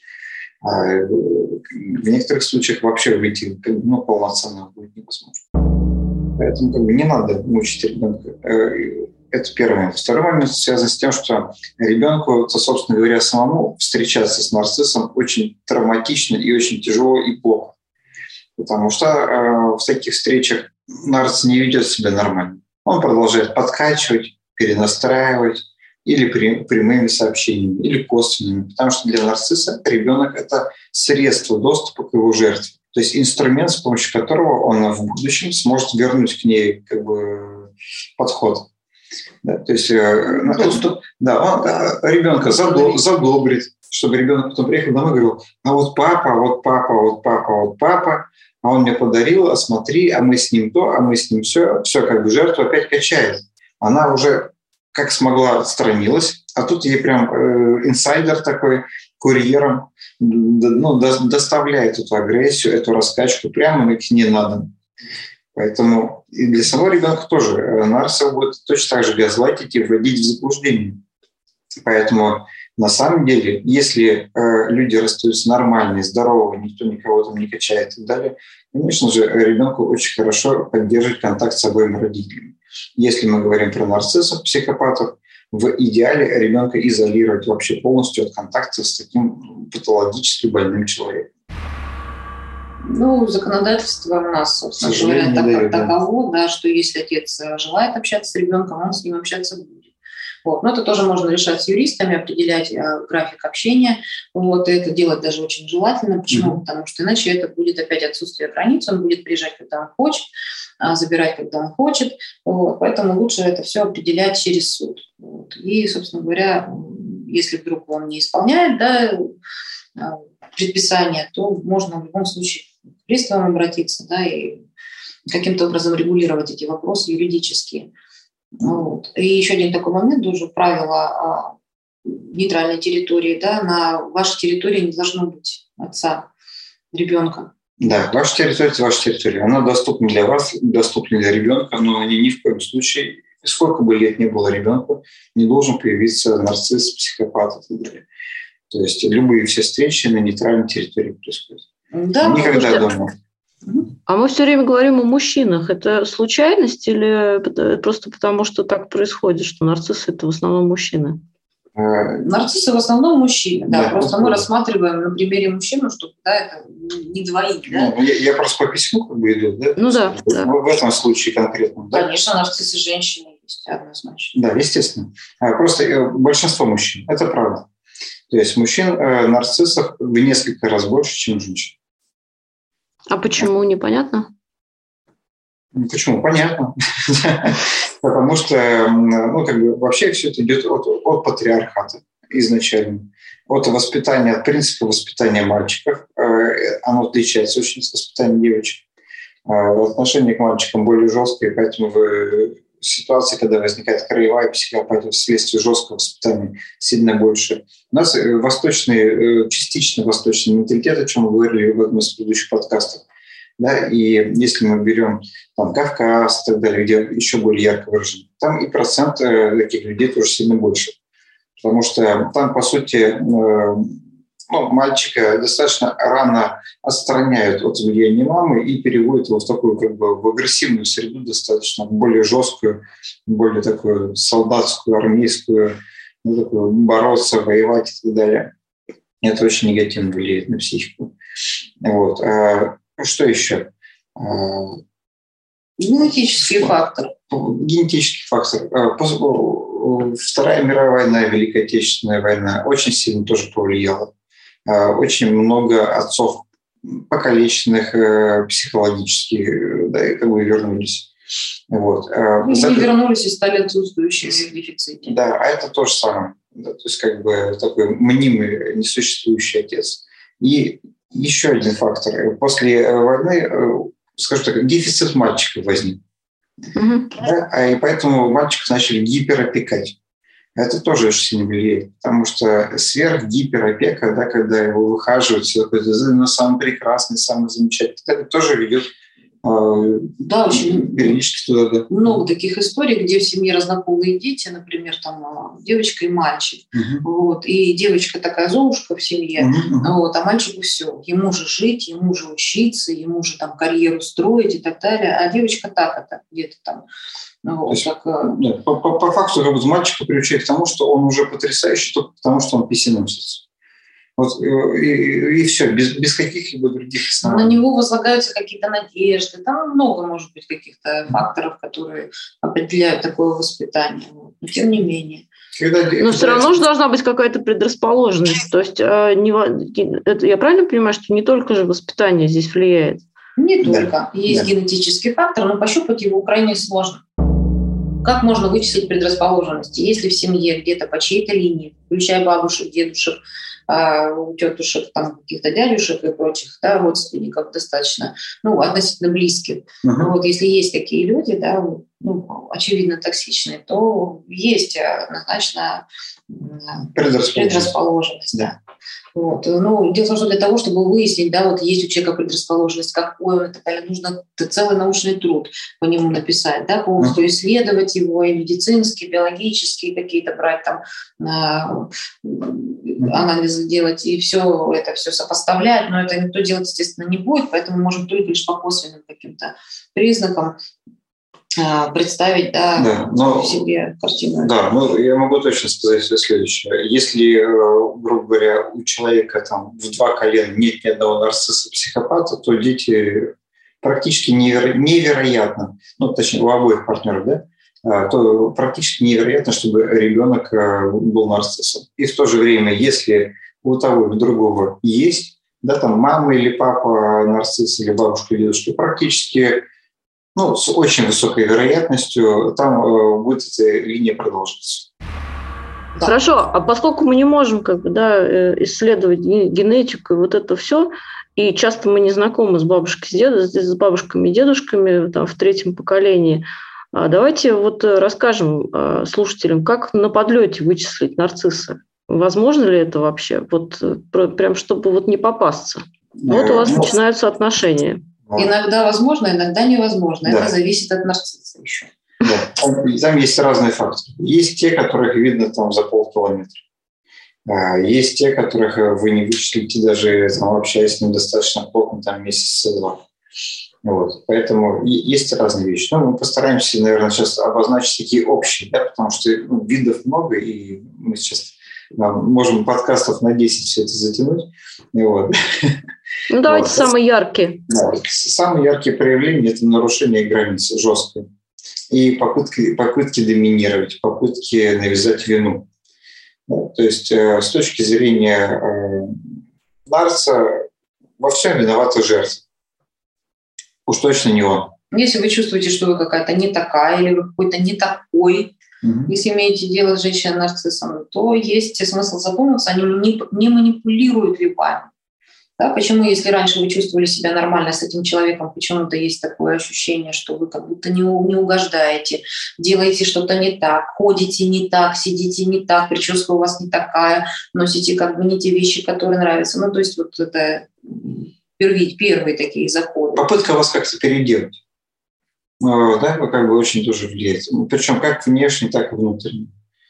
А э, в некоторых случаях вообще выйти ну, полноценно будет невозможно. Поэтому как бы не надо мучить ребенка э, это первый момент. Второй момент связан с тем, что ребенку, собственно говоря, самому встречаться с нарциссом очень травматично и очень тяжело и плохо. Потому что э, в таких встречах нарцисс не ведет себя нормально. Он продолжает подкачивать, перенастраивать или прямыми сообщениями, или косвенными. Потому что для нарцисса ребенок – это средство доступа к его жертве. То есть инструмент, с помощью которого он в будущем сможет вернуть к ней как бы, подход. Да, то есть э, на доступ, да, он ребенка задобрит, чтобы ребенок потом приехал домой и говорил, а вот папа, вот папа, вот папа, вот папа, а он мне подарил, а смотри, а мы с ним то, а мы с ним все, все как бы жертву опять качает. Она уже как смогла отстранилась, а тут ей прям э, инсайдер такой, курьером, ну, до, доставляет эту агрессию, эту раскачку прямо к ней надо. Поэтому и для самого ребенка тоже э, нарциссов будет точно так же газлайтить и вводить в заблуждение. Поэтому на самом деле, если э, люди растут нормальные, здоровые, никто никого там не качает и так далее, конечно же, ребенку очень хорошо поддерживать контакт с обоими родителями. Если мы говорим про нарциссов, психопатов, в идеале ребенка изолировать вообще полностью от контакта с таким патологически больным человеком. Ну, законодательство у нас, собственно говоря, так, дает, таково, да. да, что если отец э, желает общаться с ребенком, он с ним общаться будет. Вот. Но это тоже можно решать с юристами, определять э, график общения. Вот. И это делать даже очень желательно. Почему? Mm-hmm. Потому что иначе это будет опять отсутствие границ, он будет приезжать, когда он хочет, а забирать, когда он хочет. Вот. Поэтому лучше это все определять через суд. Вот. И, собственно говоря, если вдруг он не исполняет да, э, предписание, то можно в любом случае к приставам обратиться да, и каким-то образом регулировать эти вопросы юридические. Вот. И еще один такой момент, тоже правило а, нейтральной территории, да, на вашей территории не должно быть отца ребенка. Да, ваша территория – это ваша территория. Она доступна для вас, доступна для ребенка, но они ни в коем случае, сколько бы лет не было ребенку, не должен появиться нарцисс, психопат и так далее. То есть любые все встречи на нейтральной территории происходят. Да, Никогда дома. А мы все время говорим о мужчинах. Это случайность или просто потому, что так происходит, что нарциссы – это в основном мужчины? Э, нарциссы в основном мужчины, да. да просто мы рассматриваем на примере мужчины, чтобы да, это не двоих. Да? Ну, я, я просто по письму как бы иду, да? Ну да. В, да. в этом случае конкретно. Да? Конечно, нарциссы женщины есть однозначно. Да, естественно. А, просто э, большинство мужчин, это правда. То есть мужчин э, нарциссов в несколько раз больше, чем женщин. А почему, непонятно? Почему? Понятно. Потому что ну, как бы вообще все это идет от, от патриархата изначально. От воспитания, от принципа воспитания мальчиков. Э, оно отличается очень от воспитания девочек. Э, отношение к мальчикам более жесткое, поэтому вы ситуации, когда возникает краевая психопатия вследствие жесткого воспитания, сильно больше. У нас э, восточный, частично восточный менталитет, о чем мы говорили в одном из предыдущих подкастов. Да, и если мы берем там, Кавказ и так далее, где еще более ярко выражен, там и процент таких людей тоже сильно больше. Потому что там, по сути, ну, мальчика достаточно рано отстраняют от влияния мамы и переводят его в такую как бы в агрессивную среду, достаточно более жесткую, более такую солдатскую, армейскую, ну, такую бороться, воевать и так далее. Это очень негативно влияет на психику. Вот. А, что еще? А, Генетический фактор. Генетический фактор. А, Вторая мировая война, Великая Отечественная война очень сильно тоже повлияла. А, очень много отцов покалеченных э, психологически, да, и как бы вернулись. Вот. А, и Зак... вернулись и стали отсутствующими в дефиците. Да, а это то же самое. Да, то есть как бы такой мнимый, несуществующий отец. И еще один фактор. После войны, э, скажу так, дефицит мальчиков возник. Угу. Да? А и поэтому мальчиков начали гиперопекать это тоже очень сильно влияет, потому что сверх гиперопека, да, когда его выхаживают, все такое, ну, самый прекрасный, самый замечательный, это тоже ведет а, да, очень периодически туда, да. много таких историй, где в семье разнополые дети, например, там а, девочка и мальчик, угу. вот, и девочка такая золушка в семье, угу. вот, а мальчику все, ему же жить, ему же учиться, ему же там карьеру строить и так далее, а девочка так это где-то там ну, вот, есть, так, э, нет, по, по, по факту как бы, мальчика приучает к тому, что он уже потрясающий только потому, что он писиносец. Вот, и, и все, без, без каких-либо других оснований. На него возлагаются какие-то надежды. Там много, может быть, каких-то факторов, которые определяют такое воспитание. Но тем не менее. Когда, Но все равно же должна быть какая-то предрасположенность. То есть э, не, это, я правильно понимаю, что не только же воспитание здесь влияет? Не только. Да. Есть да. генетический фактор, но пощупать его крайне сложно. Как можно вычислить предрасположенности? Если в семье где-то по чьей-то линии, включая бабушек, дедушек, а, тетушек, там, каких-то дядюшек и прочих да, родственников достаточно, ну, относительно близких. Uh-huh. Вот если есть такие люди, да, ну, очевидно токсичные, то есть однозначно предрасположенность. предрасположенность да. Вот. Ну, дело в том, что для того, чтобы выяснить, да, вот есть у человека предрасположенность, какой он и так далее, нужно целый научный труд по нему написать, да, полностью исследовать его, и медицинские, биологические какие-то брать там а, анализы делать, и все это все сопоставлять, но это никто делать, естественно, не будет, поэтому можем только лишь по косвенным каким-то признакам представить да, да, но, себе картину. Да, ну я могу точно сказать следующее. Если, э, грубо говоря, у человека там в два колена нет ни одного нарцисса-психопата, то дети практически неверо- невероятно, ну точнее у обоих партнеров, да, а, то практически невероятно, чтобы ребенок э, был нарциссом. И в то же время, если у того и у другого есть, да, там мама или папа нарцисс, или бабушка или дедушка, практически ну, с очень высокой вероятностью там э, будет эта линия продолжиться. Да. Хорошо, а поскольку мы не можем как бы, да, э, исследовать генетику и вот это все, и часто мы не знакомы с бабушкой, с, дед, с бабушками и дедушками там, в третьем поколении, а давайте вот э, расскажем слушателям, как на подлете вычислить нарцисса. Возможно ли это вообще? Вот прям чтобы вот не попасться. Вот у вас ну, начинаются отношения. Иногда возможно, иногда невозможно. Да. Это зависит от нарцисса еще. Да. Там есть разные факторы. Есть те, которых видно там за полкилометра. А, есть те, которых вы не вычислите, даже там, общаясь с ним достаточно плотно, там месяца-два. Вот. Поэтому есть разные вещи. Но мы постараемся, наверное, сейчас обозначить такие общие, да, потому что ну, видов много, и мы сейчас можем подкастов на 10 все это затянуть. Вот. Ну, давайте вот. самые яркие. Да, самые яркие проявления – это нарушение границ жесткое. И попытки, попытки доминировать, попытки навязать вину. Ну, то есть э, с точки зрения э, во всем виновата жертва. Уж точно не он. Если вы чувствуете, что вы какая-то не такая или вы какой-то не такой, угу. если имеете дело с женщиной-нарциссом, то есть смысл задуматься, они не, не манипулируют ли вами Да, почему, если раньше вы чувствовали себя нормально с этим человеком, почему-то есть такое ощущение, что вы как будто не, не угождаете, делаете что-то не так, ходите не так, сидите не так, прическа у вас не такая, носите как бы не те вещи, которые нравятся. Ну, то есть вот это первые, первые такие заходы. Попытка вас как-то переделать. Ну, да, как бы очень тоже влияет. Причем как внешне, так и внутренне.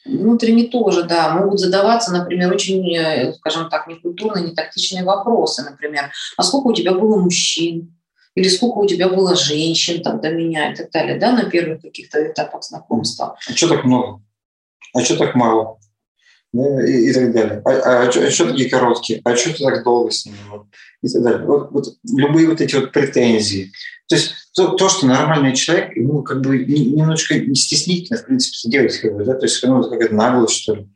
Внутренне тоже, да, могут задаваться, например, очень, э, скажем так, некультурные, нетактичные вопросы, например, а сколько у тебя было мужчин, или сколько у тебя было женщин там до меня и так далее, да, на первых каких-то этапах знакомства. А что так много? А что так мало? И, и так далее. А, а, а, что, а что такие короткие? А что ты так долго с ними? И так далее. Вот, вот любые вот эти вот претензии. То есть то, то, что нормальный человек, ему как бы немножечко стеснительно, в принципе, делать, как бы, да, то есть ну, какая-то наглость, что ли.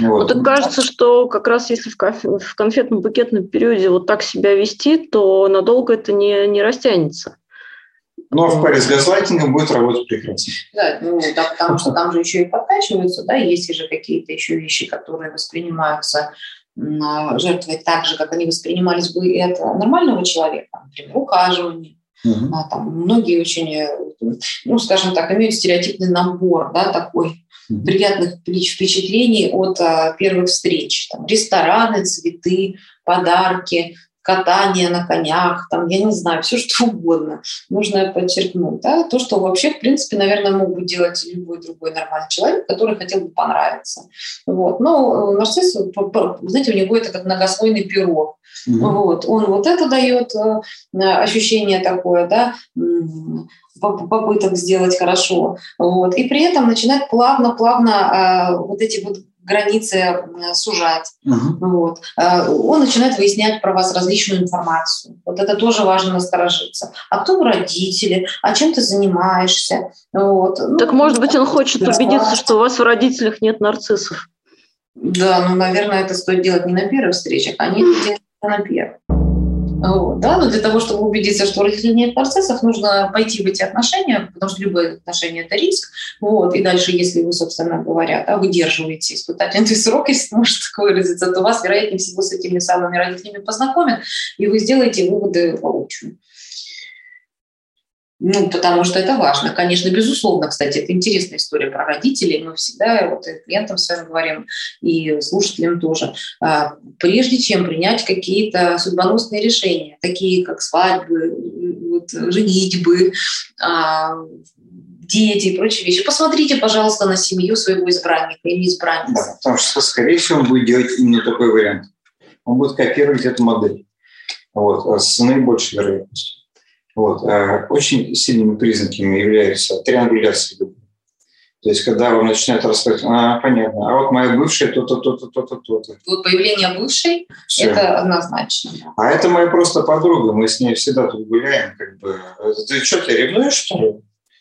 Вот. вот кажется, что как раз если в, в конфетно-букетном периоде вот так себя вести, то надолго это не, не растянется. Но в паре с газлайтингом будет работать прекрасно. Да, ну, да, потому что там же еще и подкачиваются, да, есть же какие-то еще вещи, которые воспринимаются жертвой так же, как они воспринимались бы и от нормального человека, например, ухаживание, Uh-huh. А, там многие очень, э, ну, скажем так, имеют стереотипный набор, да, такой uh-huh. приятных впечатлений от а, первых встреч. Там, рестораны, цветы, подарки, катание на конях, там, я не знаю, все что угодно. Нужно подчеркнуть. Да? То, что вообще, в принципе, наверное, мог бы делать любой другой нормальный человек, который хотел бы понравиться. Вот. Но э, нарцисс, знаете, у него это как многослойный пирог. Mm-hmm. Вот. Он вот это дает э, ощущение такое, да, попыток сделать хорошо. Вот. И при этом начинает плавно-плавно э, вот эти вот границы сужать. Uh-huh. Вот. Э, он начинает выяснять про вас различную информацию. Вот это тоже важно насторожиться. А кто вы родители? А чем ты занимаешься? Вот. Ну, так, может быть, он хочет да. убедиться, что у вас в родителях нет нарциссов. Да, ну, наверное, это стоит делать не на первых встречах, а не на первых. Вот, да, но для того, чтобы убедиться, что у родителей нет нарциссов, нужно пойти в эти отношения, потому что любые отношения – это риск. Вот, и дальше, если вы, собственно говоря, да, выдерживаете испытательный срок, если можно так выразиться, то вас, вероятнее всего, с этими самыми родителями познакомят, и вы сделаете выводы воочию. Ну, потому что это важно. Конечно, безусловно, кстати, это интересная история про родителей. Мы всегда вот и клиентам с вами говорим, и слушателям тоже. А, прежде чем принять какие-то судьбоносные решения, такие как свадьбы, вот, женитьбы, а, дети и прочие вещи. Посмотрите, пожалуйста, на семью своего избранника или избранницы. Да, потому что, скорее всего, он будет делать именно такой вариант. Он будет копировать эту модель вот, с наибольшей вероятностью. Вот. А очень сильными признаками являются триангуляции любви. То есть, когда вам начинают рассказывать, а, понятно, а вот моя бывшая то-то, то-то, то-то, то-то. Вот появление бывшей – это однозначно. А это моя просто подруга, мы с ней всегда тут гуляем. Как бы. Ты что, ты ревнуешь, что ли?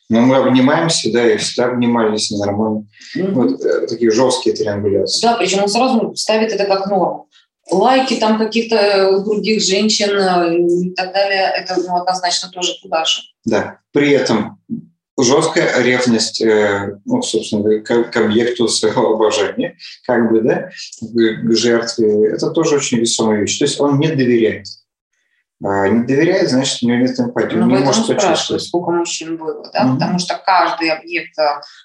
Но мы обнимаемся, да, и всегда обнимались нормально. Mm-hmm. Вот э, такие жесткие триангуляции. Да, причем он сразу ставит это как норму лайки там каких-то других женщин э, и так далее, это ну, однозначно тоже туда же. Да, при этом жесткая ревность, э, ну, собственно, к, к объекту своего обожания, как бы, да, к жертве, это тоже очень весомая вещь. То есть он не доверяет. А не доверяет, значит, у него нет эмпатии. Ну, не может почувствовать. сколько мужчин было, да, mm-hmm. потому что каждый объект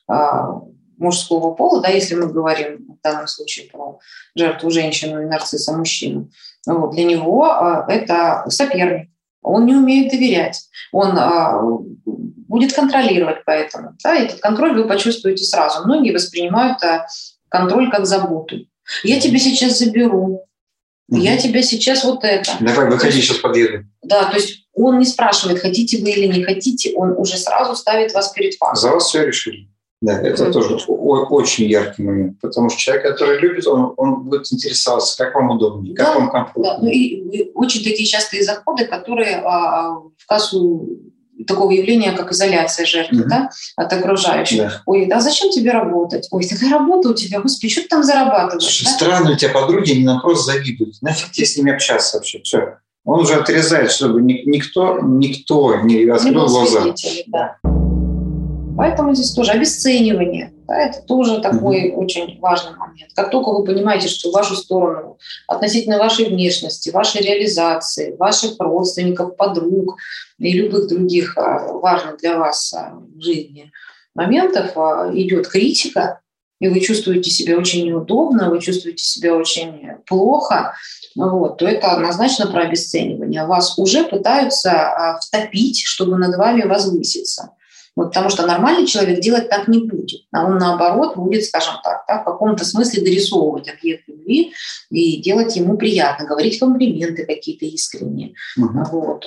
а, мужского пола, да, если мы говорим в данном случае про жертву женщину и нарцисса мужчину, вот, для него а, это соперник. Он не умеет доверять, он а, будет контролировать поэтому. Да, этот контроль вы почувствуете сразу. Многие воспринимают а, контроль как заботу. Я тебе сейчас заберу, Угу. Я тебя сейчас вот это. Давай, выходи, сейчас подъеду. Да, то есть он не спрашивает, хотите вы или не хотите, он уже сразу ставит вас перед фактом. За вас все решили. Да, это mm-hmm. тоже очень яркий момент, потому что человек, который любит, он, он будет интересоваться, как вам удобнее, как да, вам комфортно. Да. Ну, и, и очень такие частые заходы, которые а, в кассу такого явления, как изоляция жертвы mm-hmm. да, от окружающих. Да. Ой, да зачем тебе работать? Ой, такая работа у тебя, господи, что ты там зарабатываешь? Слушай, да? странно, у тебя подруги, они нам просто завидуют. Нафиг тебе с ними общаться вообще? Все. Он уже отрезает, чтобы никто, никто не открыл глаза. Да. Поэтому здесь тоже обесценивание. Да, это тоже такой mm-hmm. очень важный момент. Как только вы понимаете, что в вашу сторону относительно вашей внешности, вашей реализации, ваших родственников, подруг и любых других а, важных для вас а, в жизни моментов а, идет критика, и вы чувствуете себя очень неудобно, вы чувствуете себя очень плохо, вот, то это однозначно про обесценивание. Вас уже пытаются втопить, чтобы над вами возвыситься. Вот, потому что нормальный человек делать так не будет. А он, наоборот, будет, скажем так, да, в каком-то смысле дорисовывать объект любви и делать ему приятно, говорить комплименты какие-то искренние. Угу. Вот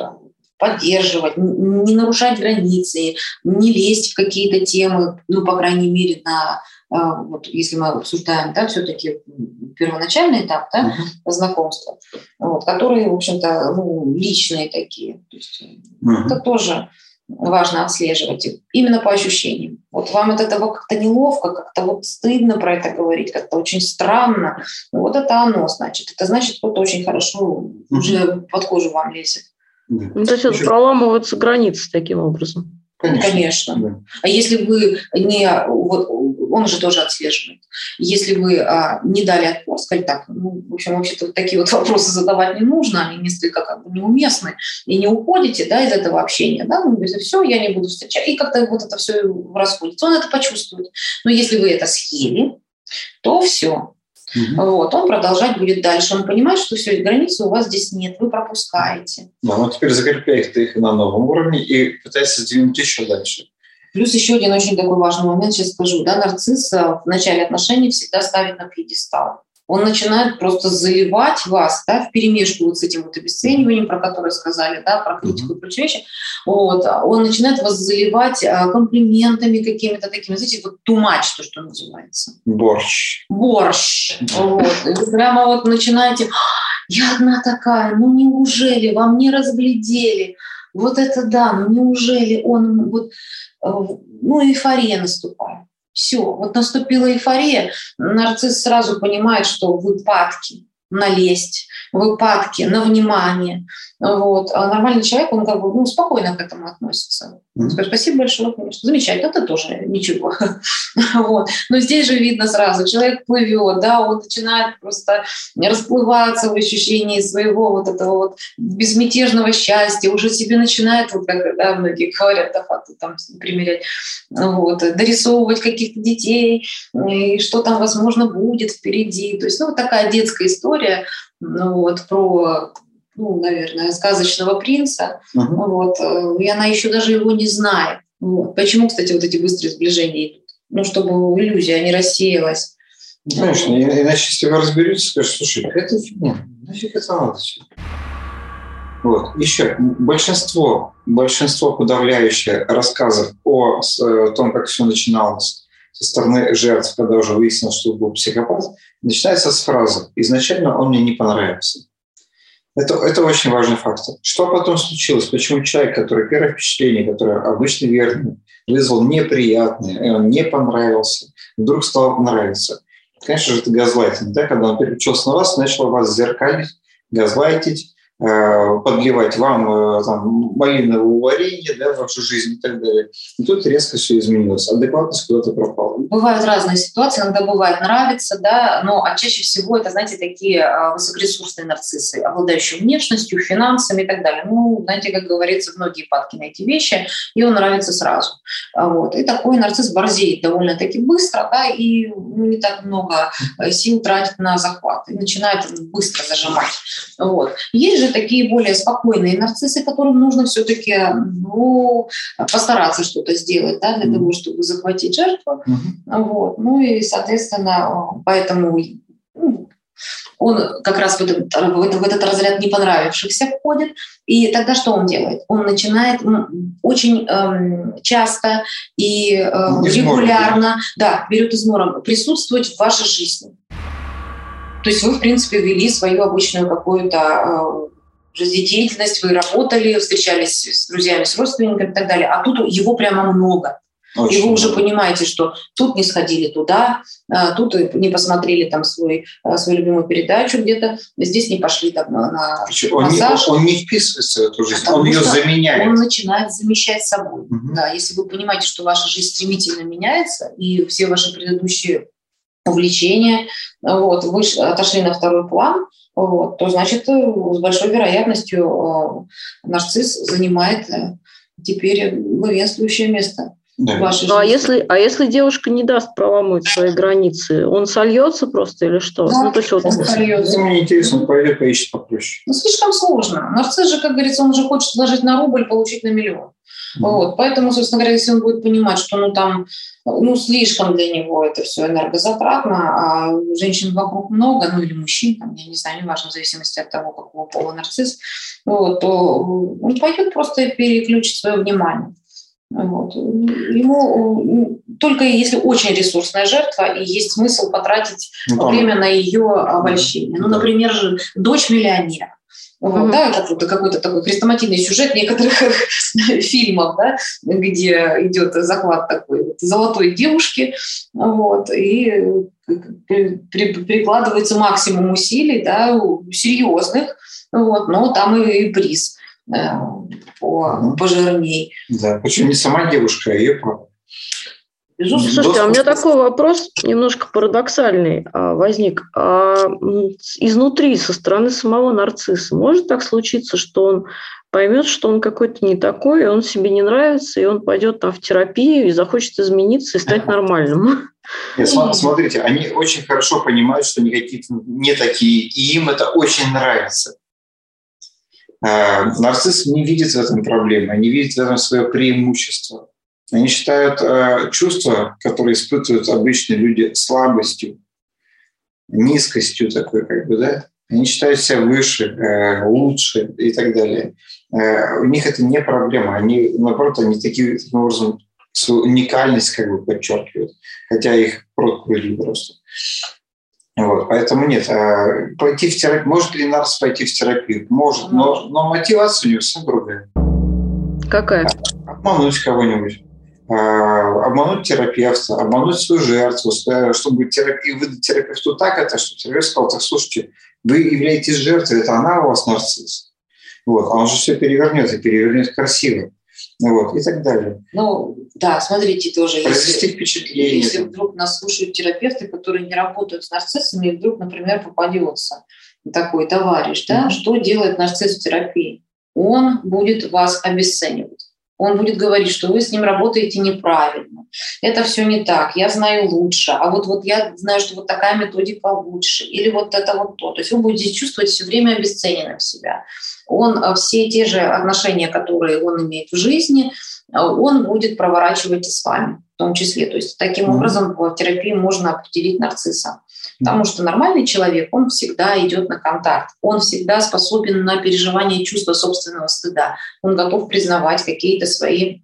поддерживать, не нарушать границы, не лезть в какие-то темы, ну, по крайней мере, на а, вот если мы обсуждаем, да, все-таки первоначальный этап, да, uh-huh. знакомства, вот, которые, в общем-то, ну, личные такие. То есть uh-huh. Это тоже важно отслеживать их, именно по ощущениям. Вот вам от этого как-то неловко, как-то вот стыдно про это говорить, как-то очень странно. Вот это оно, значит. Это значит, кто-то очень хорошо уже под кожу вам лезет. Ну, то есть это проламываются границы таким образом. Конечно. Конечно. Да. А если вы не... Вот, он же тоже отслеживает. Если вы а, не дали отпор, сказали так, ну, в общем, вообще-то вот такие вот вопросы задавать не нужно, они несколько как бы неуместны, и не уходите да, из этого общения, да, ну, говорите, все, я не буду встречать, и как-то вот это все расходится, он это почувствует. Но если вы это съели, то все, Угу. Вот, он продолжать будет дальше. Он понимает, что все, границы у вас здесь нет, вы пропускаете. Да, он теперь закрепляет их на новом уровне и пытается сдвинуть еще дальше. Плюс еще один очень такой важный момент, сейчас скажу. Да, нарцисс в начале отношений всегда ставит на пьедестал он начинает просто заливать вас да, в перемешку вот с этим вот обесцениванием, про которое сказали, да, про критику mm-hmm. и прочие вещи. Вот, он начинает вас заливать а, комплиментами какими-то такими, знаете, вот тумач, то, что называется. Борщ. Борщ. Вот. И вы прямо вот начинаете, я одна такая, ну неужели, вам не разглядели? Вот это да, ну неужели он, вот, э, ну эйфория наступает. Все, вот наступила эйфория, нарцисс сразу понимает, что вы падки на лесть, выпадки, на внимание. Вот. А нормальный человек, он как бы ну, спокойно к этому относится. Mm-hmm. Спасибо большое, конечно. Замечательно, это тоже ничего. вот. Но здесь же видно сразу, человек плывет, да, он начинает просто расплываться в ощущении своего вот этого вот безмятежного счастья, уже себе начинает, вот как да, многие говорят, да, факты там примерять, вот, дорисовывать каких-то детей, и что там, возможно, будет впереди. То есть, ну, вот такая детская история, ну, вот, про ну, наверное, сказочного принца, uh-huh. вот, э, и она еще даже его не знает. Вот. Почему, кстати, вот эти быстрые сближения идут? Ну, чтобы иллюзия не рассеялась. Конечно, иначе если вы разберетесь, скажете, слушай, это фигня, нафиг это надо Вот. Еще большинство, большинство подавляющее рассказов о, о том, как все начиналось со стороны жертв, когда уже выяснилось, что был психопат, начинается с фразы «изначально он мне не понравился». Это, это очень важный фактор. Что потом случилось? Почему человек, который первое впечатление, которое обычно верный, вызвал неприятное, и он не понравился, вдруг стал нравиться? Конечно же, это газлайтинг, да? когда он переключился на вас, начал вас зеркалить, газлайтить, подливать вам э, там, малиновое варенье да, в вашу жизнь и так далее. И тут резко все изменилось. Адекватность куда-то пропала. Бывают разные ситуации. Иногда бывает нравится, да, но а чаще всего это, знаете, такие э, высокоресурсные нарциссы, обладающие внешностью, финансами и так далее. Ну, знаете, как говорится, многие падки на эти вещи, и он нравится сразу. А вот. И такой нарцисс борзеет довольно-таки быстро, да, и не так много сил тратит на захват. И начинает быстро зажимать. Вот. Есть же такие более спокойные нарциссы, которым нужно все-таки ну, постараться что-то сделать да, для того, чтобы захватить жертву. Mm-hmm. Вот. Ну и, соответственно, поэтому ну, он как раз в этот, в, этот, разряд не понравившихся входит. И тогда что он делает? Он начинает очень эм, часто и э, регулярно, да, берет измором, присутствовать в вашей жизни. То есть вы, в принципе, вели свою обычную какую-то э, жизнедеятельность, вы работали, встречались с друзьями, с родственниками и так далее, а тут его прямо много. Очень и вы уже понимаете, что тут не сходили туда, а, тут не посмотрели там свой, а, свою любимую передачу где-то, здесь не пошли там на он массаж. Не, он не вписывается в эту жизнь, Потому он ее заменяет. Он начинает замещать собой. Угу. Да, если вы понимаете, что ваша жизнь стремительно меняется, и все ваши предыдущие увлечения вот, вы отошли на второй план, вот, то значит э, с большой вероятностью э, нарцисс занимает э, теперь главенствующее место. Да. Ну, а если, а если девушка не даст проламывать свои границы, он сольется просто или что? Да, ну, то есть, вот, он сольется. Ну, мне интересно, пойдет поищет попроще. Ну, слишком сложно. Нарцисс же, как говорится, он же хочет вложить на рубль, получить на миллион. Mm-hmm. Вот. Поэтому, собственно говоря, если он будет понимать, что ну, там ну, слишком для него это все энергозатратно, а женщин вокруг много, ну или мужчин, там, я не знаю, неважно, в зависимости от того, какого пола нарцисс, вот, то он пойдет просто переключить свое внимание. Вот. Ему только если очень ресурсная жертва, и есть смысл потратить ну, время на ее обольщение. Ну, например, же дочь миллионера. Вот, mm-hmm. да, это какой-то такой хрестоматийный сюжет некоторых фильмов, да, где идет захват такой вот золотой девушки, вот, и при, при, прикладывается максимум усилий, да, серьезных, вот, но там и, и приз э, по, mm-hmm. пожирней. Да, причем не сама девушка, а ее папа. Безусловно. Слушайте, а у меня такой вопрос немножко парадоксальный а, возник. А изнутри, со стороны самого нарцисса, может так случиться, что он поймет, что он какой-то не такой, и он себе не нравится, и он пойдет там в терапию и захочет измениться и стать нормальным? Нет, смотрите, они очень хорошо понимают, что они какие-то не такие, и им это очень нравится. А, нарцисс не видит в этом проблемы, они видят в этом свое преимущество. Они считают э, чувства, которые испытывают обычные люди, слабостью, низкостью такой, как бы, да, они считают себя выше, э, лучше и так далее. Э, у них это не проблема. Они, наоборот, они таким, таким образом свою уникальность как бы подчеркивают, хотя их проткнули просто. Вот, поэтому нет, э, пойти в терапию, может ли Нарс пойти в терапию? Может, но, но мотивация у него совсем другая. Какая? Обмануть кого-нибудь. А, обмануть терапевта, обмануть свою жертву, чтобы терапию, выдать терапевту так это, что терапевт сказал, так, слушайте, вы являетесь жертвой, это она у вас нарцисс. Вот, а он же все перевернет и перевернет красиво. Вот, и так далее. Ну, да, смотрите тоже. Произвести если, впечатление. Если вдруг нас слушают терапевты, которые не работают с нарциссами, и вдруг, например, попадется такой товарищ, да, mm-hmm. что делает нарцисс в терапии? Он будет вас обесценивать он будет говорить, что вы с ним работаете неправильно, это все не так, я знаю лучше, а вот, вот я знаю, что вот такая методика лучше, или вот это вот то. То есть вы будете чувствовать все время обесцененным себя. Он э, все те же отношения, которые он имеет в жизни, э, он будет проворачивать и с вами в том числе. То есть таким mm-hmm. образом в терапии можно определить нарцисса. Потому что нормальный человек, он всегда идет на контакт, он всегда способен на переживание чувства собственного стыда, он готов признавать какие-то свои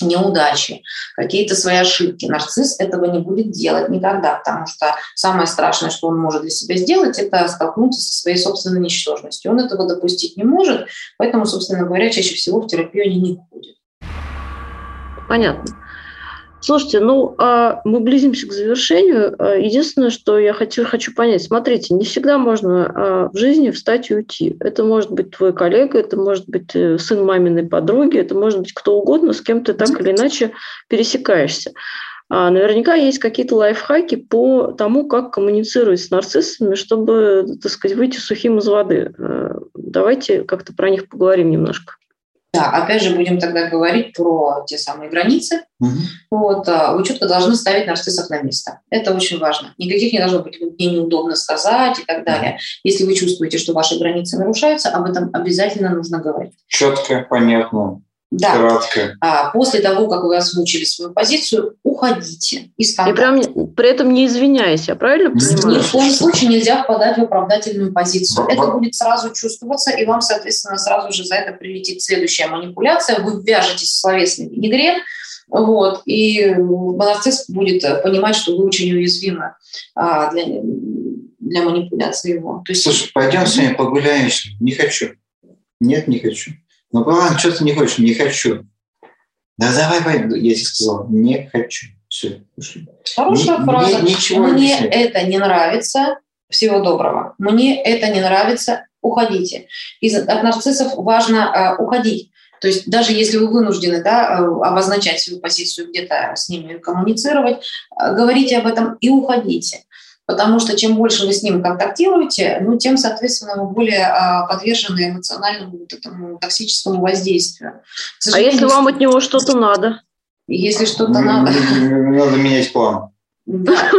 неудачи, какие-то свои ошибки. Нарцисс этого не будет делать никогда, потому что самое страшное, что он может для себя сделать, это столкнуться со своей собственной ничтожностью. Он этого допустить не может, поэтому, собственно говоря, чаще всего в терапию они не ходят. Понятно. Слушайте, ну, а мы близимся к завершению. А, единственное, что я хочу, хочу понять, смотрите, не всегда можно а, в жизни встать и уйти. Это может быть твой коллега, это может быть э, сын маминой подруги, это может быть кто угодно, с кем ты так или иначе пересекаешься. А наверняка есть какие-то лайфхаки по тому, как коммуницировать с нарциссами, чтобы, так сказать, выйти сухим из воды. Э, давайте как-то про них поговорим немножко. Да, опять же, будем тогда говорить про те самые границы. Угу. Вот, а, вы четко должны ставить нарциссов на место. Это очень важно. Никаких не должно быть «мне неудобно сказать» и так далее. Если вы чувствуете, что ваши границы нарушаются, об этом обязательно нужно говорить. Четко, понятно. Да. Кратко. А после того, как вы озвучили свою позицию, уходите из контакта. И прям при этом не извиняясь, я правильно понимаю? Ни в коем случае нельзя впадать в оправдательную позицию. Это будет сразу чувствоваться, и вам, соответственно, сразу же за это прилетит следующая манипуляция. Вы вяжетесь в словесный винегрет, вот, и нарцисс будет понимать, что вы очень уязвимы а, для, для манипуляции его. То есть... Слушай, пойдем с вами погуляем. Не хочу. Нет, не хочу. Ну, ладно, что ты не хочешь? Не хочу. Да давай, пойду. Я тебе сказал, не хочу. Все, пошли. Хорошая не, фраза. Не, ничего Мне объяснять. это не нравится. Всего доброго. Мне это не нравится. Уходите. Из, от нарциссов важно э, уходить. То есть даже если вы вынуждены да, э, обозначать свою позицию, где-то с ними коммуницировать, э, говорите об этом и уходите. Потому что чем больше вы с ним контактируете, ну, тем, соответственно, вы более а, подвержены эмоциональному вот этому токсическому воздействию. А если вам от него что-то надо? Если что-то надо... Надо менять план. Да,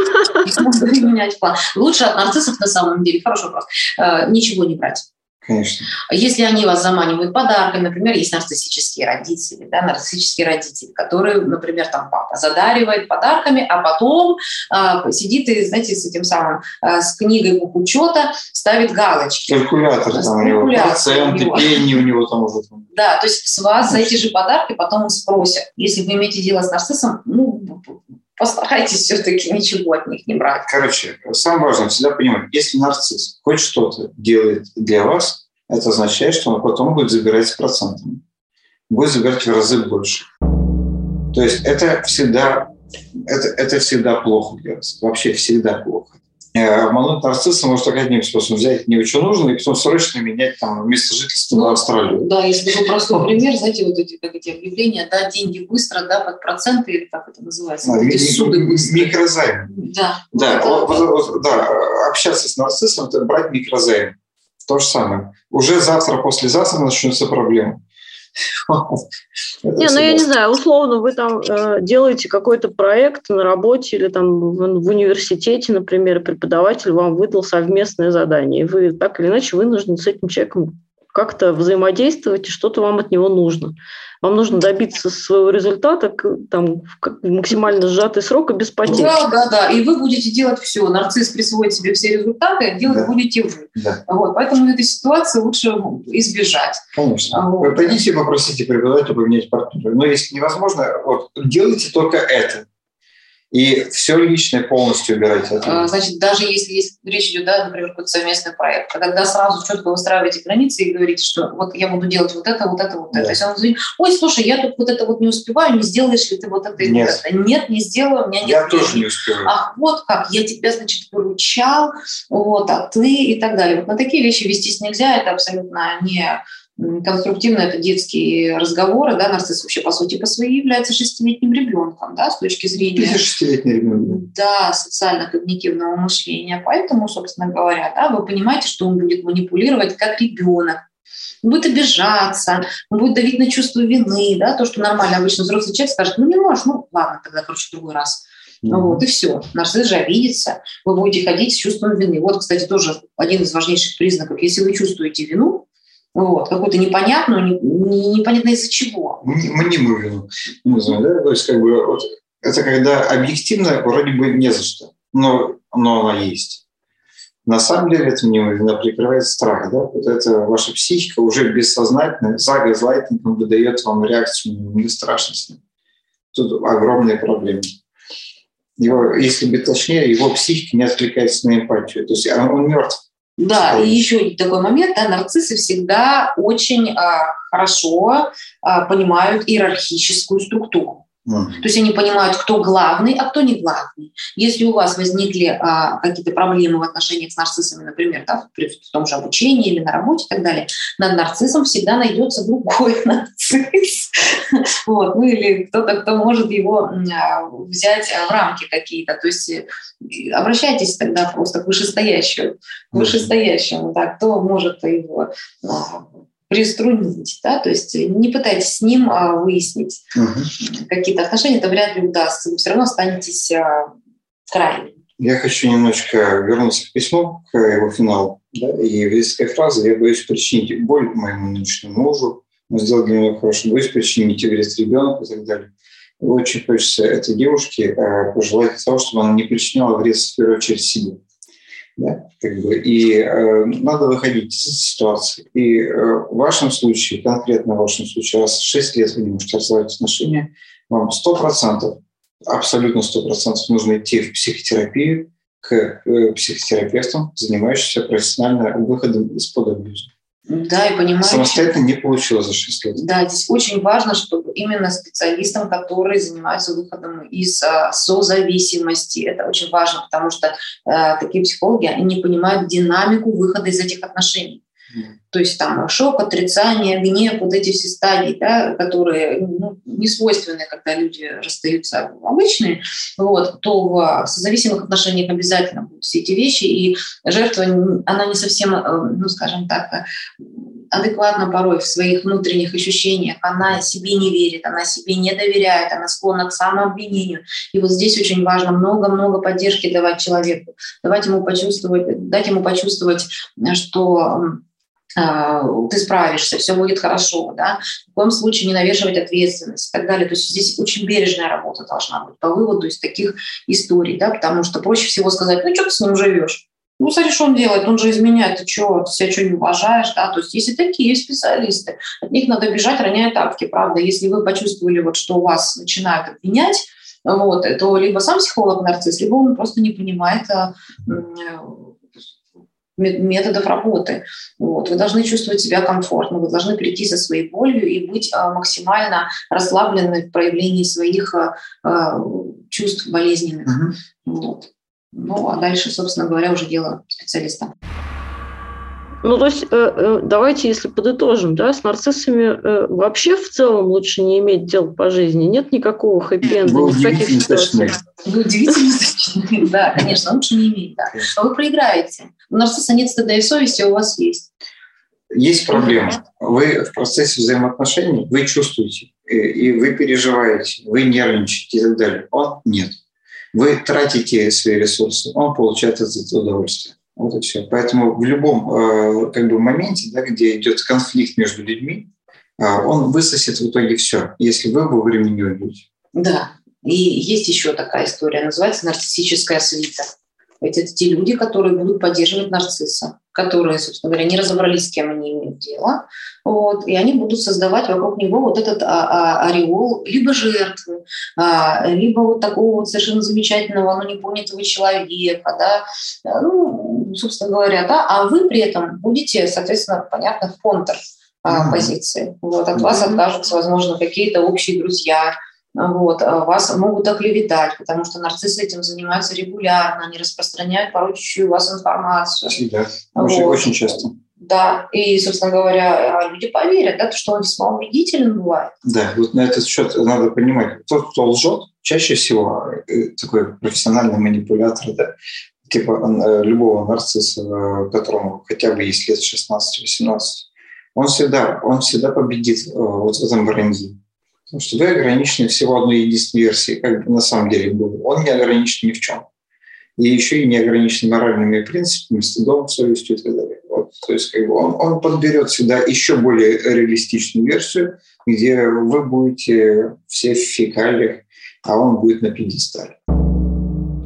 менять план. Лучше от нарциссов на самом деле, хороший вопрос, э, ничего не брать. Конечно. Если они вас заманивают подарками, например, есть нарциссические родители, да, нарциссические родители, которые, например, там папа задаривает подарками, а потом э, сидит и, знаете, с этим самым, э, с книгой бухучета ставит галочки. Калькулятор там у него, проценты, пени у него там уже. Да, то есть с вас за эти же подарки потом спросят. Если вы имеете дело с нарциссом, ну, постарайтесь все-таки ничего от них не брать. Короче, самое важное всегда понимать, если нарцисс хоть что-то делает для вас, это означает, что он потом будет забирать с процентами. Будет забирать в разы больше. То есть это всегда, это, это всегда плохо для вас. Вообще всегда плохо. Э, обмануть нарцисса может только одним способом. Взять не очень нужно и потом срочно менять там место жительства ну, на Австралию. Да, если такой простой пример, знаете, вот эти, как эти объявления, да, деньги быстро, да, под проценты, или как это называется? А, ми- суды быстро. Микрозайм. Да. Да, вот, вот, вот, да, общаться с нарциссом – это брать микрозайм. То же самое. Уже завтра, послезавтра начнутся проблемы. Не, ну я не знаю, условно вы там э, делаете какой-то проект на работе или там в, в университете, например, преподаватель вам выдал совместное задание, и вы так или иначе вынуждены с этим человеком как-то взаимодействовать, и что-то вам от него нужно. Вам нужно добиться своего результата там, в максимально сжатый срок и без потерь. Да, да, да. И вы будете делать все. Нарцисс присвоит себе все результаты, а делать да. будете вы. Да. Вот. Поэтому этой ситуации лучше избежать. Конечно. Вот. Вы пойдите попросите преподавателя поменять партнера. Но если невозможно, вот, делайте только это. И все личное полностью убирать. А, значит, даже если есть, речь идет, да, например, какой-то совместный проект, когда сразу четко выстраиваете границы и говорите, что вот я буду делать вот это, вот это, вот да. это. Если он говорит, ой, слушай, я тут вот это вот не успеваю, не сделаешь ли ты вот это и нет. вот это? Нет, не сделаю, у меня нет Я времени. тоже не успеваю. Ах, вот как, я тебя, значит, поручал, вот, а ты и так далее. Вот на такие вещи вестись нельзя, это абсолютно не конструктивно это детские разговоры, да, нарцисс вообще по сути по своей является шестилетним ребенком, да, с точки зрения... шестилетний ребенок. Да, социально-когнитивного мышления. Поэтому, собственно говоря, да, вы понимаете, что он будет манипулировать как ребенок, он будет обижаться, он будет давить на чувство вины, да, то, что нормально обычно взрослый человек скажет, ну не можешь, ну ладно, тогда, короче, в другой раз. Mm-hmm. Вот, и все. Нарцисс же обидится, вы будете ходить с чувством вины. Вот, кстати, тоже один из важнейших признаков. Если вы чувствуете вину, вот, какую-то непонятную, не, не, непонятно из-за чего. Мнимую вину, не знаю, да? То есть, как бы, вот, это когда объективно вроде бы не за что, но, но она есть. На самом деле это мнимая вина прикрывает страх, да? Вот это ваша психика уже бессознательно за газлайтингом выдает вам реакцию на страшность. Тут огромные проблемы. Его, если быть точнее, его психика не откликается на эмпатию. То есть он мертв да, и еще такой момент, да, нарциссы всегда очень а, хорошо а, понимают иерархическую структуру. То есть они понимают, кто главный, а кто не главный. Если у вас возникли а, какие-то проблемы в отношениях с нарциссами, например, да, в, в том же обучении или на работе и так далее, над нарциссом всегда найдется другой нарцисс. Вот, ну или кто-то, кто может его а, взять в рамки какие-то. То есть э, обращайтесь тогда просто к вышестоящему, к вышестоящему, да, кто может его а, приструнить, да, то есть не пытайтесь с ним а, выяснить угу. какие-то отношения, это вряд ли удастся, вы все равно останетесь а, крайним. Я хочу немножко вернуться к письму, к его финалу. Да, и в фраза «Я боюсь причинить боль моему нынешнему мужу, но сделать для него хорошо, боюсь причинить вред ребенку и так далее». И очень хочется этой девушке э, пожелать того, чтобы она не причиняла вред в первую очередь себе. Да? Как бы, и э, надо выходить из ситуации. И э, в вашем случае, конкретно в вашем случае, раз 6 лет вы не можете развивать отношения, вам 100%, абсолютно 100% нужно идти в психотерапию к э, психотерапевтам, занимающимся профессионально выходом из-под абьюза. Да, и понимаете. Самостоятельно не получилось за 6 лет. Да, здесь очень важно, чтобы именно специалистам, которые занимаются выходом из а, созависимости, это очень важно, потому что а, такие психологи, они не понимают динамику выхода из этих отношений. То есть там шок, отрицание, гнев, вот эти все стадии, да, которые ну, не свойственны, когда люди расстаются обычные, вот, то в созависимых отношениях обязательно будут все эти вещи, и жертва, она не совсем, э, ну, скажем так, адекватна порой в своих внутренних ощущениях, она себе не верит, она себе не доверяет, она склонна к самообвинению. И вот здесь очень важно много-много поддержки давать человеку, давать ему почувствовать, дать ему почувствовать, что а, ты справишься, все будет хорошо, да, в коем случае не навешивать ответственность и так далее. То есть здесь очень бережная работа должна быть по выводу из таких историй, да, потому что проще всего сказать, ну что ты с ним живешь? Ну, смотри, что он делает, он же изменяет, ты что, ты себя что не уважаешь, да, то есть есть такие специалисты, от них надо бежать, роняя тапки, правда, если вы почувствовали, вот, что вас начинают обвинять, вот, то либо сам психолог нарцисс, либо он просто не понимает а, методов работы. Вот. Вы должны чувствовать себя комфортно, вы должны прийти со своей болью и быть а, максимально расслаблены в проявлении своих а, а, чувств болезненных. Uh-huh. Вот. Ну, а дальше, собственно говоря, уже дело специалиста. Ну, то есть, э, э, давайте, если подытожим, да, с нарциссами э, вообще в целом лучше не иметь дел по жизни. Нет никакого хэппи-энда, Вы ни в каких ситуациях. Вы удивительно точны. Да, конечно, лучше не иметь, да. Но вы проиграете. У нарцисса нет стыда и совести, а у вас есть. Есть проблема. Вы в процессе взаимоотношений, вы чувствуете, и вы переживаете, вы нервничаете и так далее. Он нет. Вы тратите свои ресурсы, он получает от этого удовольствие. Вот и все. Поэтому в любом э, как бы моменте, да, где идет конфликт между людьми, э, он высосет в итоге все, если вы вовремя не уйдете. Да. И есть еще такая история, называется нарциссическая свита. Это те люди, которые будут поддерживать нарцисса, которые, собственно говоря, не разобрались, с кем они имеют дело, вот, и они будут создавать вокруг него вот этот а, а, ореол либо жертвы, а, либо вот такого вот совершенно замечательного, но непонятого человека, да, ну, собственно говоря, да, а вы при этом будете, соответственно, понятно, в контр mm-hmm. позиции. Вот, от mm-hmm. вас откажутся, возможно, какие-то общие друзья, вот, а вас могут оклеветать, потому что нарциссы этим занимаются регулярно, они распространяют порочащую вас информацию. Да, очень, вот. очень часто. Да, и, собственно говоря, а люди поверят, да, что он весьма убедителен бывает. Да, вот на этот счет надо понимать, тот, кто лжет, чаще всего э, такой профессиональный манипулятор, да, типа э, любого нарцисса, э, которому хотя бы есть лет 16-18, он всегда, он всегда победит вот в этом вранье. Потому что вы ограничены всего одной единственной версией, как бы на самом деле было. Он не ограничен ни в чем. И еще и не ограничен моральными принципами, стыдом, совестью и так далее. Вот. То есть как бы он, он подберет сюда еще более реалистичную версию, где вы будете все в фекалиях, а он будет на пьедестале.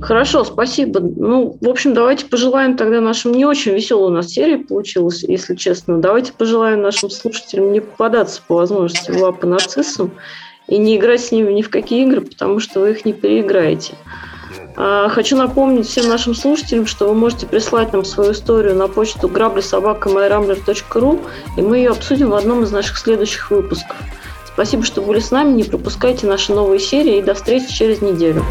Хорошо, спасибо. Ну, в общем, давайте пожелаем тогда нашим не очень веселой у нас серии получилось, если честно. Давайте пожелаем нашим слушателям не попадаться по возможности в лапы нацистам и не играть с ними ни в какие игры, потому что вы их не переиграете. А, хочу напомнить всем нашим слушателям, что вы можете прислать нам свою историю на почту граблисобака.myramblер.ru и мы ее обсудим в одном из наших следующих выпусков. Спасибо, что были с нами. Не пропускайте наши новые серии и до встречи через неделю.